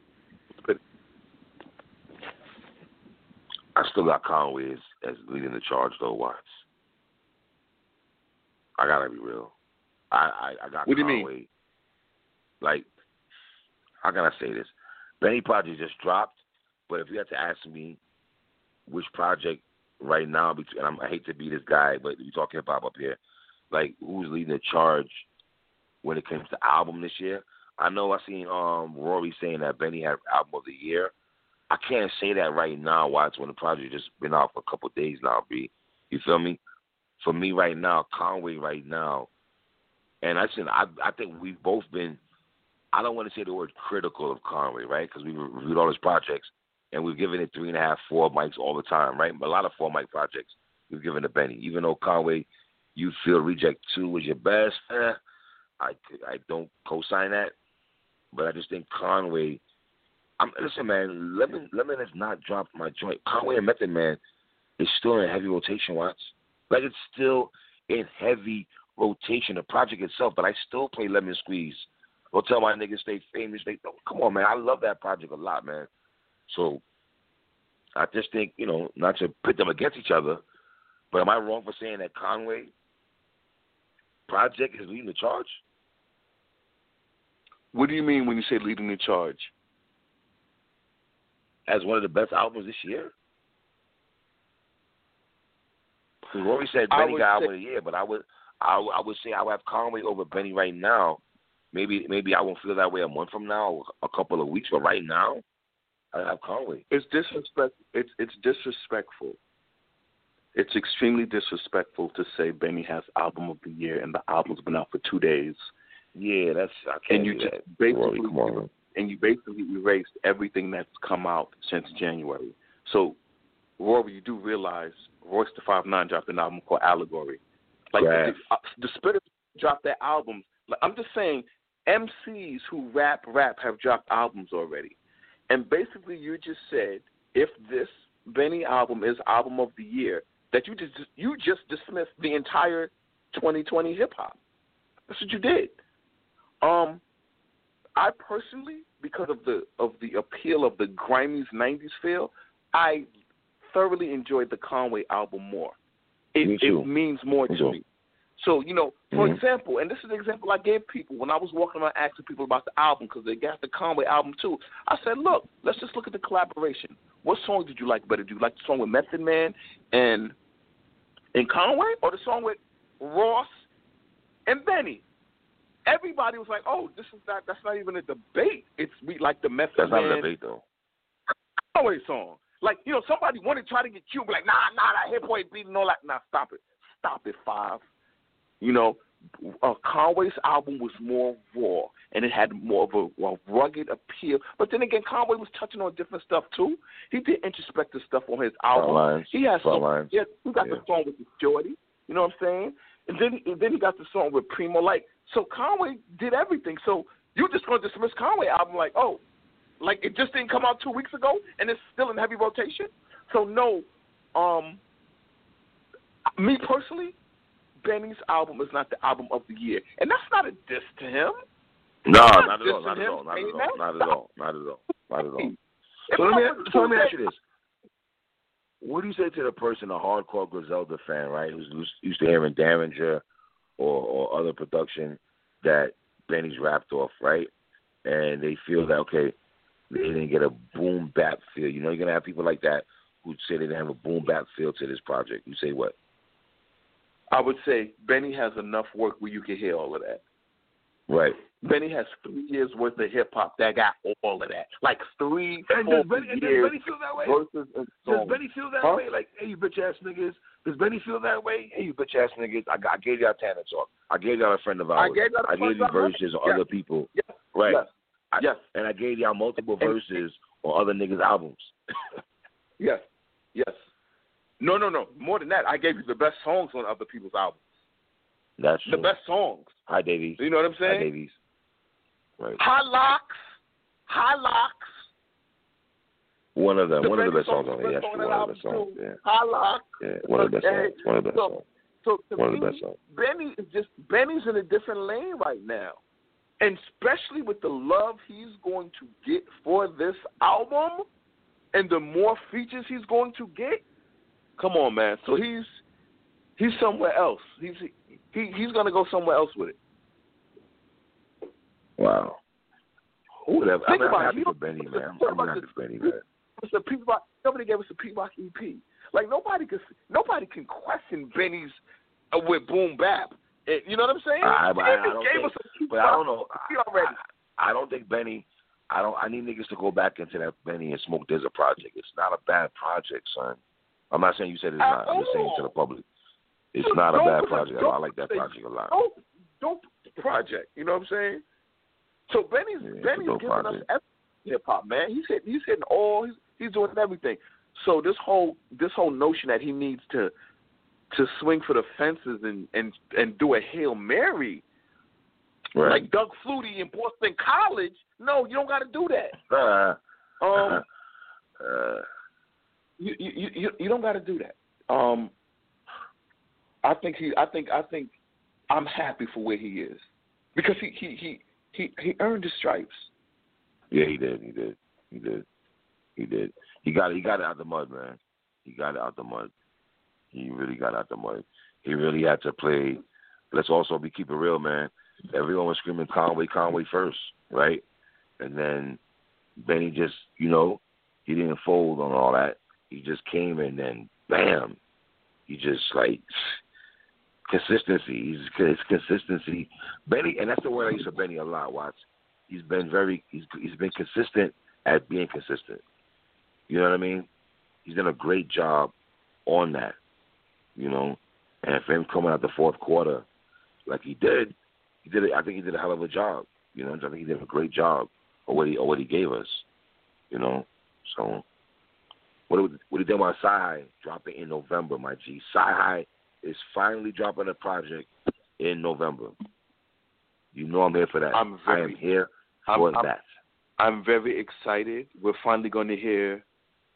I still got Conway as, as leading the charge, though. Watts. I gotta be real. I I, I got What do you mean? Conway. Like, how can I say this? Benny Project just dropped, but if you had to ask me which project right now, between, and I'm, I hate to be this guy, but we talking about up here, like who's leading the charge when it comes to album this year? I know I seen um Rory saying that Benny had album of the year. I can't say that right now, Watts, when the project just been out for a couple days now, B. You feel me? For me right now, Conway right now, and I said I I think we've both been. I don't want to say the word critical of Conway, right? Because we've reviewed all his projects and we've given it three and a half, four mics all the time, right? A lot of four mic projects we've given to Benny. Even though Conway, you feel Reject Two was your best, eh, I I don't co-sign that, but I just think Conway. I'm listen, man. Lemon Lemon has not dropped my joint. Conway and Method Man is still in heavy rotation. Watts like it's still in heavy rotation. The project itself, but I still play Lemon Squeeze. Go tell my niggas stay famous. They oh, come on, man. I love that project a lot, man. So I just think you know not to pit them against each other, but am I wrong for saying that Conway project is leading the charge? What do you mean when you say leading the charge? As one of the best albums this year? Because Rory said I Benny would got say- album of the year, but I would I, would- I would say I would have Conway over Benny right now. Maybe maybe I won't feel that way a month from now, a couple of weeks, but right now I have Conway. It's disrespect. It's it's disrespectful. It's extremely disrespectful to say Benny has album of the year and the album's been out for two days, Yeah, that's I can't and you do just that. basically Rory, come on. And you basically erased everything that's come out since January. So, Rory, you do realize Royce the Five Nine dropped an album called Allegory. Like Right. the, uh, the Spitters dropped their albums. Like, I'm just saying, MCs who rap rap have dropped albums already, and basically you just said if this Benny album is album of the year, that you just you just dismissed the entire 2020 hip hop. That's what you did. Um, I personally, because of the of the appeal of the grimy '90s feel, I thoroughly enjoyed the Conway album more. It, Me it means more Me to too. me. So you know, for Mhm. example, and this is an example I gave people when I was walking around asking people about the album because they got the Conway album too. I said, look, let's just look at the collaboration. What song did you like better? Do you like the song with Method Man and and Conway, or the song with Ross and Benny? Everybody was like, "Oh, this is not. That's not even a debate. It's we like the Method That's Man not a debate though. Conway song. Like, you know, somebody wanted to try to get cute, like, nah, nah, that hip boy beat and all that. Nah, stop it. Stop it, Five. You know, uh, Conway's album was more raw and it had more of a, a rugged appeal. But then again, Conway was touching on different stuff too. He did introspective stuff on his album. Lines. He has some. lines. Yeah, he got Yeah. the song with the Shorty. You know what I'm saying? And then and then he got the song with Primo. Like so, Conway did everything. So you're just going to dismiss Conway album like, oh, like it just didn't come out two weeks ago and it's still in heavy rotation. So no, um, me personally, Benny's album is not the album of the year, and that's not a diss to him. No, not not at all. dissing Not at all. Not at all. Not at all. Not at all. Not at all. So let me so let me ask you this: What do you say to the person, a hardcore Griselda fan, right, who's used to hearing Daringer or or other production that Benny's rapped off, right, and they feel that okay, they didn't get a boom bap feel. You know, you're gonna have people like that who say they didn't have a boom bap feel to this project. You say what? I would say Benny has enough work where you can hear all of that. Right. Benny has three years worth of hip hop that got all of that, like three, And four does Benny, and does Benny feel that way? verses and Does. Benny feel that Huh? way? Like, hey, you bitch ass niggas. Does Benny feel that way? Hey, you bitch ass niggas! I, I gave y'all Tana Talk. I gave y'all a friend of ours. I gave I gave you verses on Yes. other people. Yes. Right. Yes. I, Yes. And I gave y'all multiple And- verses on other niggas' albums. Yes, yes. No, no, no. More than that, I gave you the best songs on other people's albums. That's The true. best songs. Hi, Davies. You know what I'm saying? Hi? Davies. Right. High locks, high locks. One of them. The one of the best songs on the there. Yes, one of the best songs. Yeah. High locks. Yeah. One of the best songs. One of the best So- songs. So to One of the best songs. Benny is just Benny's in a different lane right now, and especially with the love he's going to get for this album, and the more features he's going to get. Come on, man. So he's he's somewhere else. He's he he's gonna go somewhere else with it. Wow. Who would have? Think I'm about happy You for Benny, man. I'm, I'm happy for Benny, man. It's a P Rock. Somebody gave us a P Rock EP. Like nobody could nobody can question Benny's uh, with Boom Bap. And, you know what I'm saying? I, I, I don't gave think, us a but I don't know. He I, already. I, I don't think Benny. I don't. I need niggas to go back into that Benny and Smoke DZA project. It's not a bad project, son. I'm not saying you said it's not. I'm just saying to the public, it's not a bad project. I like that project a lot. Dope, dope project. You know what I'm saying? So Benny's Yeah, Benny's giving us project. hip hop, man. He's hitting he's hitting all he's he's doing everything. So this whole this whole notion that he needs to to swing for the fences and and and do a hail mary Right. like Doug Flutie in Boston College. No, you don't got to do that. uh, Um, uh, you you you you don't got to do that. Um, I think he. I think. I think. I'm happy for where he is because he he he he, he earned his stripes. yeah, he did. He did. He did. He did. He got. He got it out the mud, man. He got it out the mud. He really got out the mud. He really had to play. Let's also be keep it real, man. Everyone was screaming Conway, Conway first, right? And then Benny just, you know, he didn't fold on all that. He just came and then bam, he just like consistency. He's his consistency. Benny, and that's the word I use for Benny a lot. Watch, he's been very, he's he's been consistent at being consistent. You know what I mean? He's done a great job on that. You know, and for him coming out the fourth quarter like he did, he did. I think he did a hell of a job. You know, I think he did a great job of what he of what he gave us. You know, so what what he did about Sci dropping in November, my G. Sci is finally dropping a project in November. You know I'm here for that. I'm I am here I'm- for I'm- that. I'm very excited. We're finally going to hear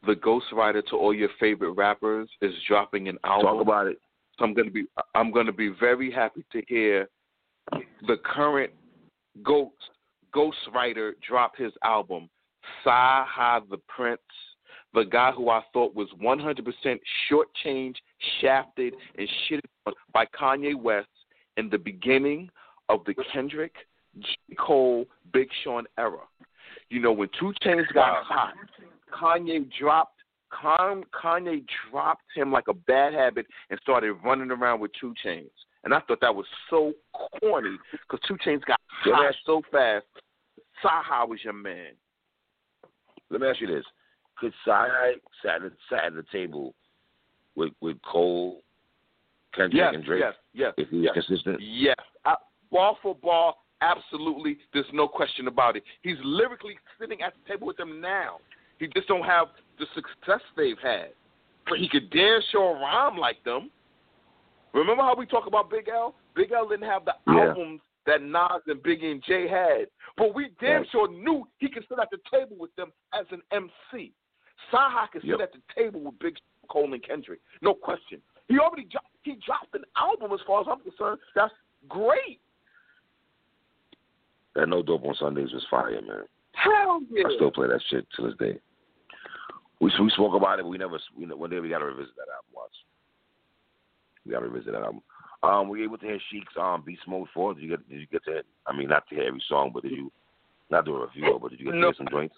the ghostwriter to all your favorite rappers is dropping an album. Talk about it. So I'm going to be I'm going to be very happy to hear the current ghost ghostwriter drop his album. CyHi the Prynce, the guy who I thought was 100% shortchanged, shafted, and shitted on by Kanye West in the beginning of the Kendrick, J. Cole, Big Sean era. You know, when 2 Chainz got hot, Kanye dropped Kanye dropped him like a bad habit and started running around with 2 Chainz. And I thought that was so corny because 2 Chainz got hot so fast. CyHi was your man. Let me ask you this: could Sci sat at, sat at the table with with Cole, Kendrick, Yes, and Drake yes, yes, if he was yes. consistent? Yes. I, ball for ball, absolutely. There's no question about it. He's lyrically sitting at the table with them now. He just don't have the success they've had. But he could damn sure rhyme like them. Remember how we talk about Big L? Big L didn't have the Yeah. albums that Nas and Biggie and Jay had. But we damn Right. sure knew he could sit at the table with them as an MC. CyHi could Yep. sit at the table with Big Cole and Kendrick. No question. He already dro- he dropped an album as far as I'm concerned. That's great. That No Dope on Sundays was fire, man. Hell yeah. I still play that shit to this day. We we spoke about it, but we never. We, one day we got to revisit that album. Watch. We got to revisit that album. Um, were you able to hear Sheek's um Beast Mode Four? Did you get Did you get to? I mean, not to hear every song, but did you not do a review, but did you get to No. hear some joints?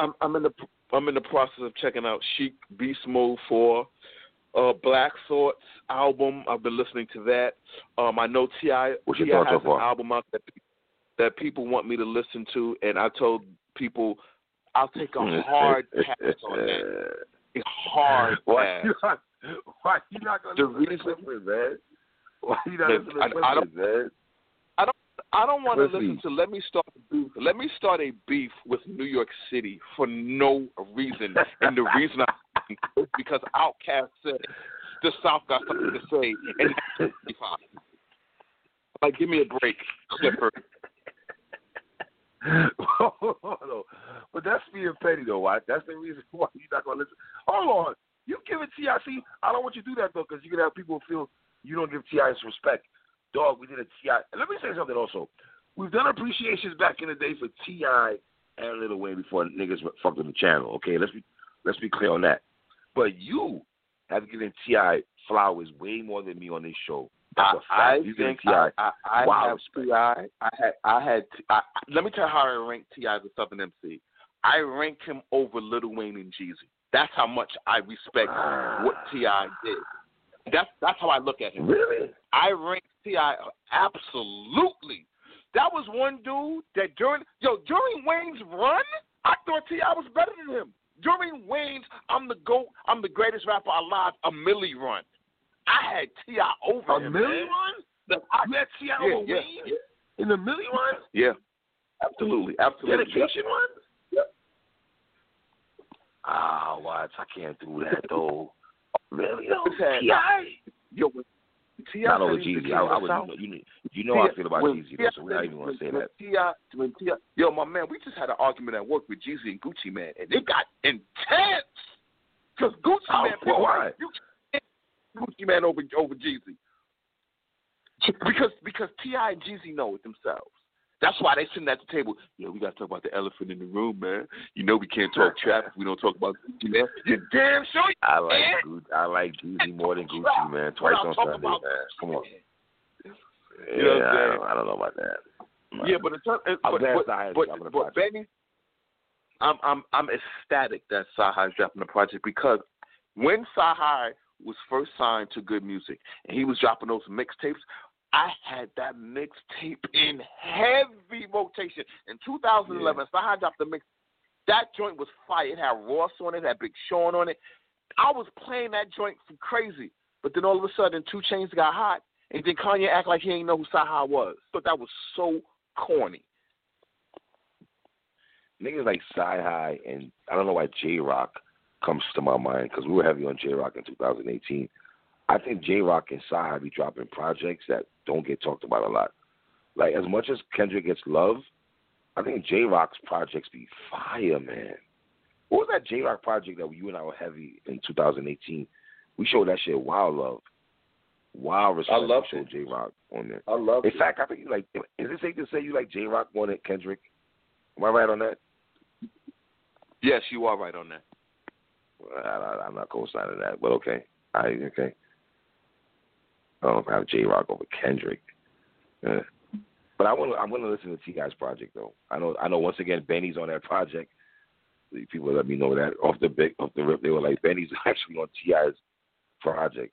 I'm I'm in the I'm in the process of checking out Sheek Beast Mode Four, uh, Black Thoughts album. I've been listening to that. Um, I know T.I. T.I. has far? an album out that that people want me to listen to, and I told people I'll take a hard pass on that. A hard Why pass. you not? Why you not gonna listen reason- to Clippers, man? Why you not listening to Clippers, man? I don't want to Listen. to. Let me start a beef. Let me start a beef with New York City for no reason, and the reason I is because Outkast said the South got something to say, and. Like, give me a break, Clifford. but that's being petty though. Why? That's the reason why you're not gonna listen. Hold on, you give it TIC. I don't want you to do that though, because you can have people feel you don't give T.I. respect. Dog, we did a Ti. Let me say something also. We've done appreciations back in the day for T.I. and Lil Wayne before niggas fucked with the channel. Okay, let's be let's be clear on that. But you have given T.I. flowers way more than me on this show. That's a fact. I you think Ti. I, I, I Wow, have. Ti. I had, I had. I, let me tell you how I rank T.I. as a Southern MC. I rank him over Little Wayne and Jeezy. That's how much I respect what ah. T.I. did. That's that's how I look at him. really? I rank T.I. absolutely. That was one dude that during yo during Wayne's run, I thought T.I. was better than him. During Wayne's, I'm the goat, I'm the greatest rapper alive. A Milli run, I had T.I. over A him. Milli man. run? The- You had T.I. yeah, over yeah, Wayne yeah, in the Milli run? yeah, absolutely, absolutely. Dedication run? Ah, what? I can't do that though. Really? T.I.? Yo, T.I. Not over Jeezy. I, I South, you know, you know how I feel about when Jeezy, though, so we're not even going to say when that. T.I. when T.I. Yo, my man, we just had an argument at work with Jeezy and Gucci Mane, and it got intense. Because Gucci Oh, Man, people why? like, you Gucci Mane over over Jeezy. Because because T.I. and Jeezy know it themselves. That's why they sitting at the table. Yo, we got to talk about the elephant in the room, man. You know we can't talk trap if we don't talk about Gucci Mane. You damn sure you I like. Gucci, I like Jeezy more than Gucci, man. Twice on Sunday, man. Come on. You know what I'm yeah, I, don't, I don't know about that. Yeah, but terms, eh, I'm but, glad but, but, dropping the but. Benny, I'm I'm I'm ecstatic that CyHi is dropping the project because when CyHi was first signed to G.O.O.D. Music and he was dropping those mixtapes, I had that mixtape in heavy rotation. In 2011, CyHi dropped the mix. That joint was fire. It had Ross on it, had Big Sean on it. I was playing that joint for crazy. But then all of a sudden, 2 Chainz got hot, and then Kanye act like he ain't know who Sahai was. But that was so corny. niggas like CyHi and I don't know why Jay Rock comes to my mind because we were heavy on Jay Rock in 2018. I think Jay Rock and Sci High be dropping projects that don't get talked about a lot. Like as much as Kendrick gets love, I think Jay Rock's projects be fire, man. What was that Jay Rock project that you and I were heavy in 2018? We showed that shit wild love, wild respect. I love Jay Rock on there. I love In fact, I think you like. Is it safe to say you like Jay Rock more than Kendrick? Am I right on that? Yes, you are right on that. I, I, I'm not co-signing that, but okay. I okay. I don't know if I have Jay Rock over Kendrick. Yeah. But I want to. I'm going to listen to T.I.'s project though. I know. I know. Once again, Benny's on that project. People let me know that off the big off the rip. They were like, Benny's actually on T.I.'s project.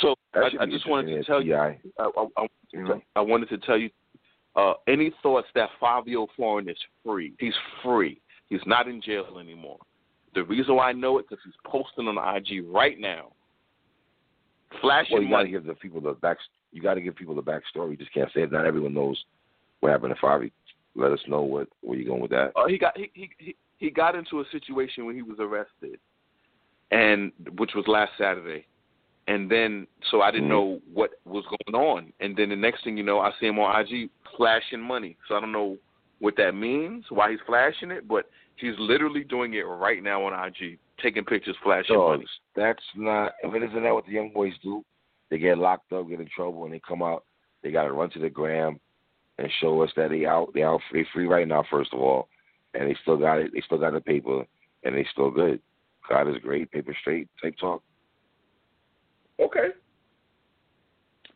So I, I just wanted to tell you. I, I, I, You? I wanted to tell you. Uh, any thoughts that Fivio Foreign is free? He's free. He's not in jail anymore. The reason why I know it because he's posting on IG right now, flashing Well, you got to give the people the back. You got to give people the backstory. You just can't say it. Not everyone knows what happened to Favi. Let us know what where you going with that. Uh, he got he, he he he got into a situation when he was arrested, and which was last Saturday, and then so I didn't Mhm. know what was going on, and then the next thing you know, I see him on IG flashing money. So I don't know what that means, why he's flashing it, but he's literally doing it right now on IG, taking pictures, flashing money. That's not. If it isn't that what the young boys do, they get locked up, get in trouble, and they come out. They got to run to the gram and show us that they out. They out. They free right now. First of all, and they still got it. They still got the paper, and they still good. God is great. Paper straight. Type talk. Okay.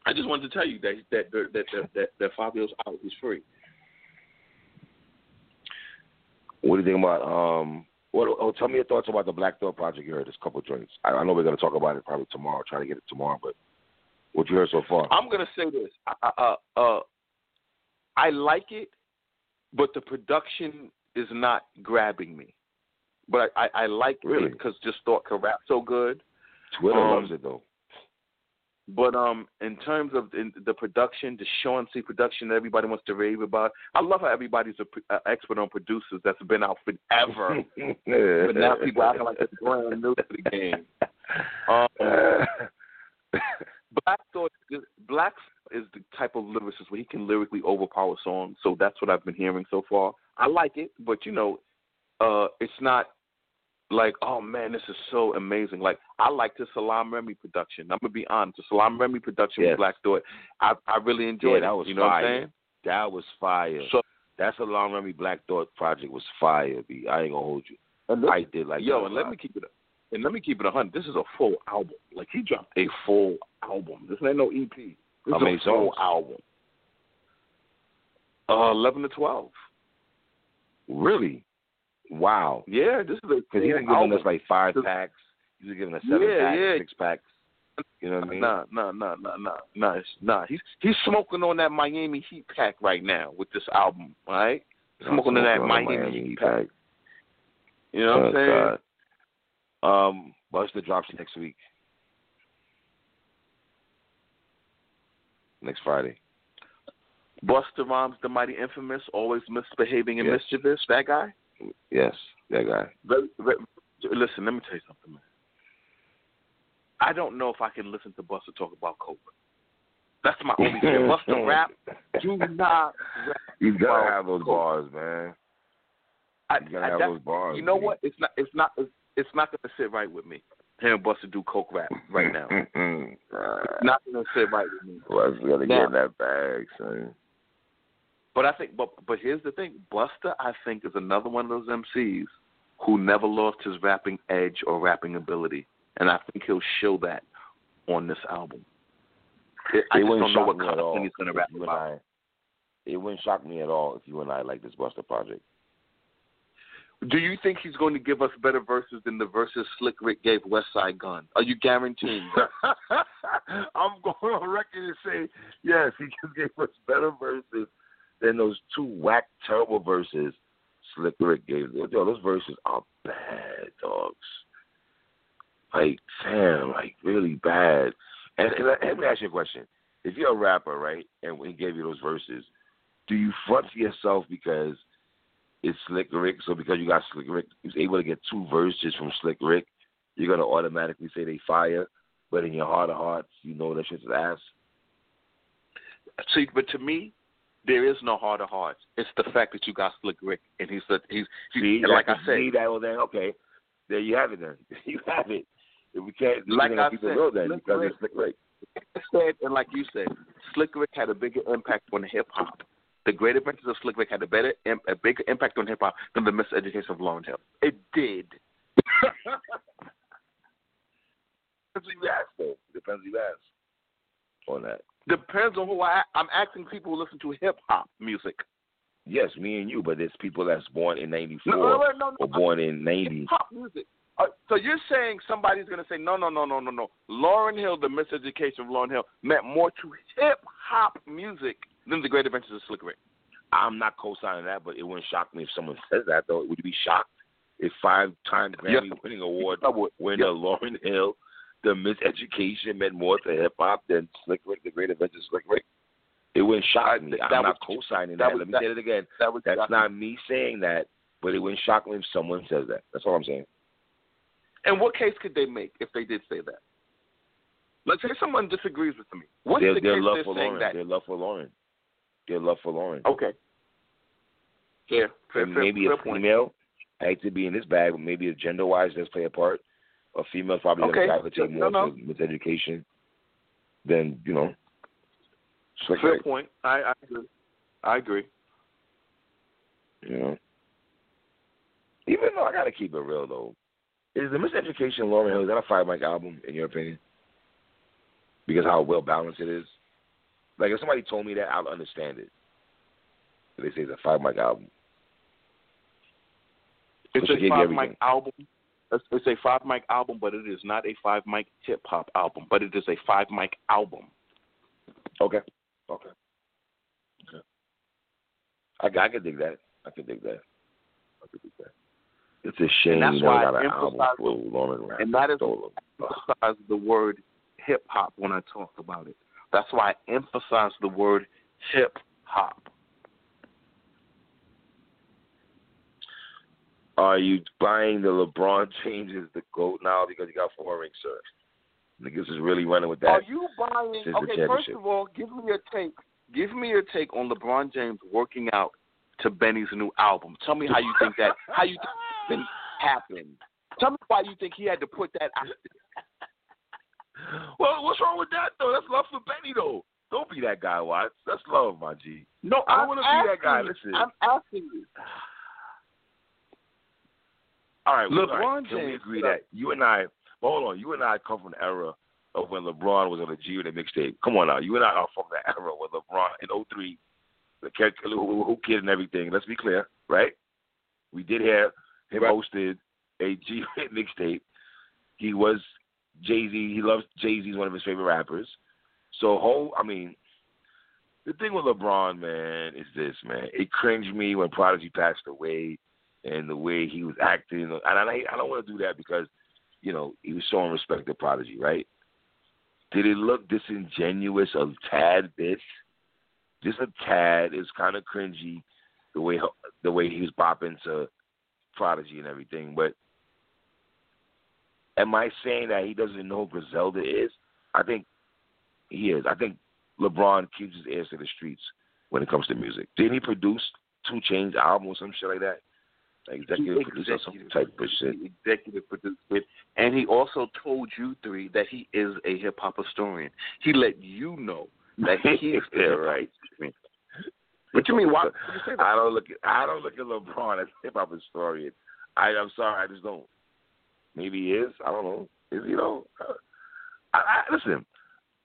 I just wanted to tell you that that that that that, that Fivio's out. He's free. What do you think about um? What? Oh, tell me your thoughts about the Black Thought project you heard. A couple joints. I, I know we're gonna talk about it probably tomorrow. Try to get it tomorrow, but what you heard so far? I'm gonna say this. Uh, uh, uh, I like it, but the production is not grabbing me. But I, I, I like Really? it because just thought could rap so good. Twitter um, loves it though. But um, in terms of in the production, the Sean C production that everybody wants to rave about, I love how everybody's a, a expert on producers that's been out forever. but now people acting like it's brand new to the game. Um, Black Thought, Black is the type of lyricist where he can lyrically overpower songs. So that's what I've been hearing so far. I like it, but you know, uh, it's not like, oh man, this is so amazing. Like I like the Salaam Remi production. I'm gonna be honest, the Salaam Remi production Yes. with Black Thought, I I really enjoyed Yeah, that it. was you know what. I'm saying? That was fire. So That's a long Remy Black Thought project was fire. B. I ain't gonna hold you. I did like yo, that and let me keep it up. and let me keep it a hundred. This is a full album. Like he dropped a full album. This ain't no EP. This How is a full album. Uh, eleven to twelve. Really? Wow. Yeah, this is a Because full he was giving album. us like five This- packs. He was giving us seven Yeah, packs, yeah. six packs. You know what I mean? Nah, nah, nah, nah, nah, nah, nah. He's he's smoking on that Miami Heat pack right now with this album, right? I'm Smoking on that the Miami, Heat pack. You know what I'm saying? God. Um, Busta drops next week. Next Friday. Busta Rhymes, the mighty infamous, always misbehaving and Yes. mischievous. That guy. Yes, that guy. Very, very, listen, let me tell you something, man. I don't know if I can listen to Busta talk about coke. That's my only fear. Busta rap, do not rap. He's gotta have those bars, man. I, He's gotta I, have that- those bars. you know man. what? It's not. It's not. It's, it's not going to sit right with me. Hearing Busta do coke rap right now. uh, not going to sit right with me. Well, we gotta Now- get in that bag, son. But I think, but but here's the thing: Busta, I think, is another one of those MCs who never lost his rapping edge or rapping ability, and I think he'll show that on this album. It, I It just wouldn't don't know shock what me kind at of all thing he's if rap you and about. I- It wouldn't shock me at all if you and I like this Busta project. Do you think he's going to give us better verses than the verses Slick Rick gave Westside Gunn? Are you guaranteeing? I'm going on record and say yes, he just gave us better verses than those two whack terrible verses Slick Rick gave. Yo, those verses are bad, dogs. Like, damn, like really bad. And, and let me ask you a question: If you're a rapper, right, and we gave you those verses, do you front to yourself because it's Slick Rick? So because you got Slick Rick, he was able to get two verses from Slick Rick, you're gonna automatically say they fire, but in your heart of hearts, you know that shit's ass. See, but to me, there is no heart of hearts. It's the fact that you got Slick Rick, and he's the he's, See, and like I said, see that, well then, okay, there you have it. Then you have it. If we can't, Like I said, know that Slick because Rick- Slick Rick. said, and like you said, Slick Rick had a bigger impact on hip hop. The Great Adventures of Slick Rick had a better, a bigger impact on hip hop than the Miseducation of Lauryn Hill. It did. Depends who you ask, though. Depends who you ask on that. Depends on who I. I'm asking people who listen to hip hop music. Yes, me and you, but there's people that's born in '94 No, no, no, or born in '90. Hip hop music. Uh, so you're saying somebody's going to say no, no, no, no, no, no. Lauryn Hill, the Miseducation of Lauryn Hill, meant more to hip hop music than the Great Adventures of Slick Rick. I'm not co-signing that, but it wouldn't shock me if someone says that, though. Would you be shocked if five-time Grammy-winning award winner Lauryn Hill, the miseducation meant more to hip hop than Slick Rick, the Great Adventure Slick Rick. It wouldn't shock me. I'm not co-signing that. that. Let me that, say it again. That That's not me saying that, but it wouldn't shock me if someone says that. That's all I'm saying. And what case could they make if they did say that? Let's say someone disagrees with me. What's their, the their case love they're for saying Lauryn. that? Their love for Lauryn. Their love for Lauryn. Okay. Yeah. Fair, and maybe fair, a fair female. I hate to be in this bag, but maybe a gender wise does play a part. A female probably okay. to gravitate more no, no. to miseducation than you know. Fair Rick. point. I, I agree. I agree. You know. Even though I gotta keep it real though, is the Miseducation Lauryn Hill is that a five mic album in your opinion? Because how well balanced it is. Like if somebody told me that, I'll understand it. But they say it's a five mic album. It's So a five mic album. It's a five mic album, but it is not a five mic hip hop album. But it is a five mic album. Okay. Okay. Okay. I, I can dig that. I can dig that. I can dig that. It's a shame that's you never why got I an album emphasize- and that is-. Emphasize the word hip hop when I talk about it. That's why I emphasize the word hip hop. Are you buying the LeBron James is the GOAT now because he got four rings, sir? Niggas is really running with that. Are you buying? Okay, first of all, give me your take. Give me your take on LeBron James working out to Benny's new album. Tell me how you think that. How you think that happened? Tell me why you think he had to put that out. Well, what's wrong with that though? That's love for Benny though. Don't be that guy, Watts. That's love, my G. No, I don't I'm wanna be that guy. you. Listen. I'm asking you. All right, LeBron all right. Can we agree that you and I? Well, hold on. You and I come from the era of when LeBron was on the G Unit mixtape. Come on now. You and I are from the era when LeBron in 03, the kid who, who kid and everything. Let's be clear, right? We did have him Right. hosted a G mixtape. He was Jay Z. He loves Jay Z. He's one of his favorite rappers. So whole, I mean, the thing with LeBron, man, is this, man. It cringed me when Prodigy passed away and the way he was acting. And I, I don't want to do that because, you know, he was showing respect to Prodigy, right? Did it look disingenuous a tad bit? Just a tad. It's kind of cringy the way the way he was bopping to Prodigy and everything. But am I saying that he doesn't know who Griselda is? I think he is. I think LeBron keeps his ears to the streets when it comes to music. Didn't he produce 2 Chainz album or some shit like that? Like executive producer some type of shit. Executive produced it, and he also told you three that he is a hip hop historian. He let you know that he is yeah, right. What you mean? Why? You? I don't look at I don't look at LeBron as a hip hop historian. I I'm sorry, I just don't. Maybe he is. I don't know. Is you know? I, I, listen.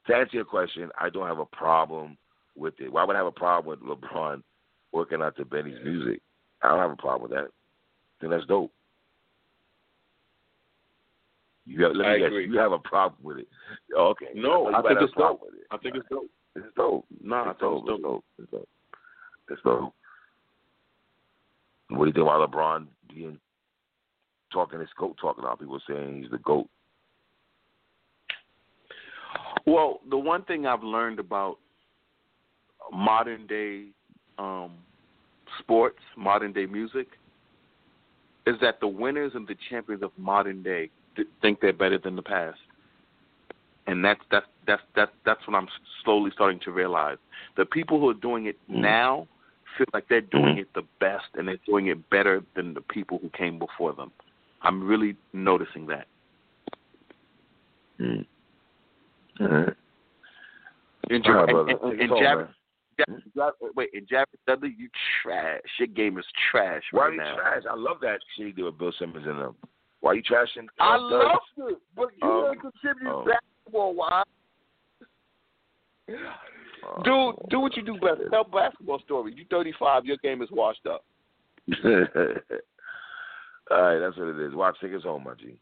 To answer your question, I don't have a problem with it. Why would I have a problem with LeBron working out to Benny's music? I don't have a problem with that. Then that's dope. You have, let me I guess, agree. you have a problem with it. Oh, okay. No, I think it's dope. with it. I think it's dope. It's dope. Nah, It's dope. it's dope. It's dope. It's dope. What do you think about LeBron being talking his goat talking about people saying he's the goat? Well, the one thing I've learned about modern day um, sports, modern day music, is that the winners and the champions of modern day th- think they're better than the past, and that's that's that's that's that's what I'm slowly starting to realize. The people who are doing it Mm. now feel like they're doing Mhm. it the best, and they're doing it better than the people who came before them. I'm really noticing that. Mm. All right. And, All right, and, brother. and, and, us home, Jav- hmm? Jav- wait, and Jared Dudley, you trash. Your game is trash Why right are you now. trash? I love that shit he with Bill Simmons and them. Why are you trashing? I loved it, but you um, um. Oh. didn't contribute Oh. basketball wise. Oh, Do do what you do best. Tell basketball story. You 35. Your game is washed up. All right, that's what it is. Watch, take us home, my G.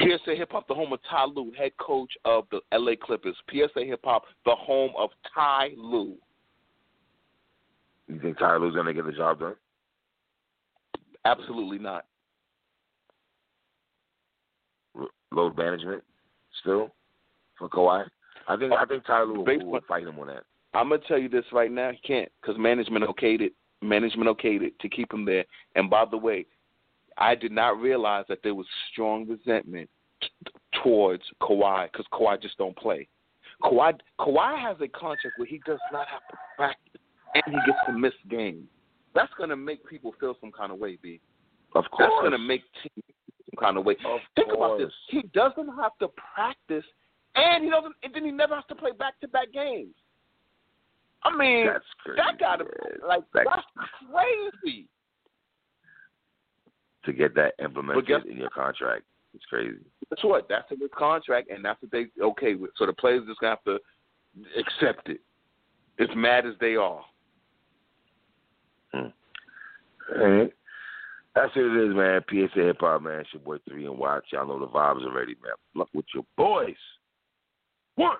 PSA Hip Hop, the home of Ty Lue, head coach of the LA Clippers. PSA Hip Hop, the home of Ty Lue. You think Ty Lue's gonna get the job done? Absolutely not. Load management still for Kawhi. I think I think Tyler will, Based will fight him on that. I'm gonna tell you this right now. He can't because management okayed it. Management okayed it to keep him there. And by the way, I did not realize that there was strong resentment t- towards Kawhi because Kawhi just don't play. Kawhi Kawhi has a contract where he does not have to practice and he gets to miss games. That's gonna make people feel some kind of way, B. Of course. That's gonna make teams feel some kind of way. Of Think about this. He doesn't have to practice, and he doesn't. And then he never has to play back-to-back games. I mean, That's crazy. that gotta like That- that's crazy. To get that implemented guess- in your contract. It's crazy. That's what. That's in his contract, and that's what they okay with. So the players just gonna have to accept it. As mad as they are. Hmm. All right. That's what it is, man. PSA Hip Hop, man. It's your boy 3 and Watch. Y'all know the vibes already, man. Luck with your boys. One.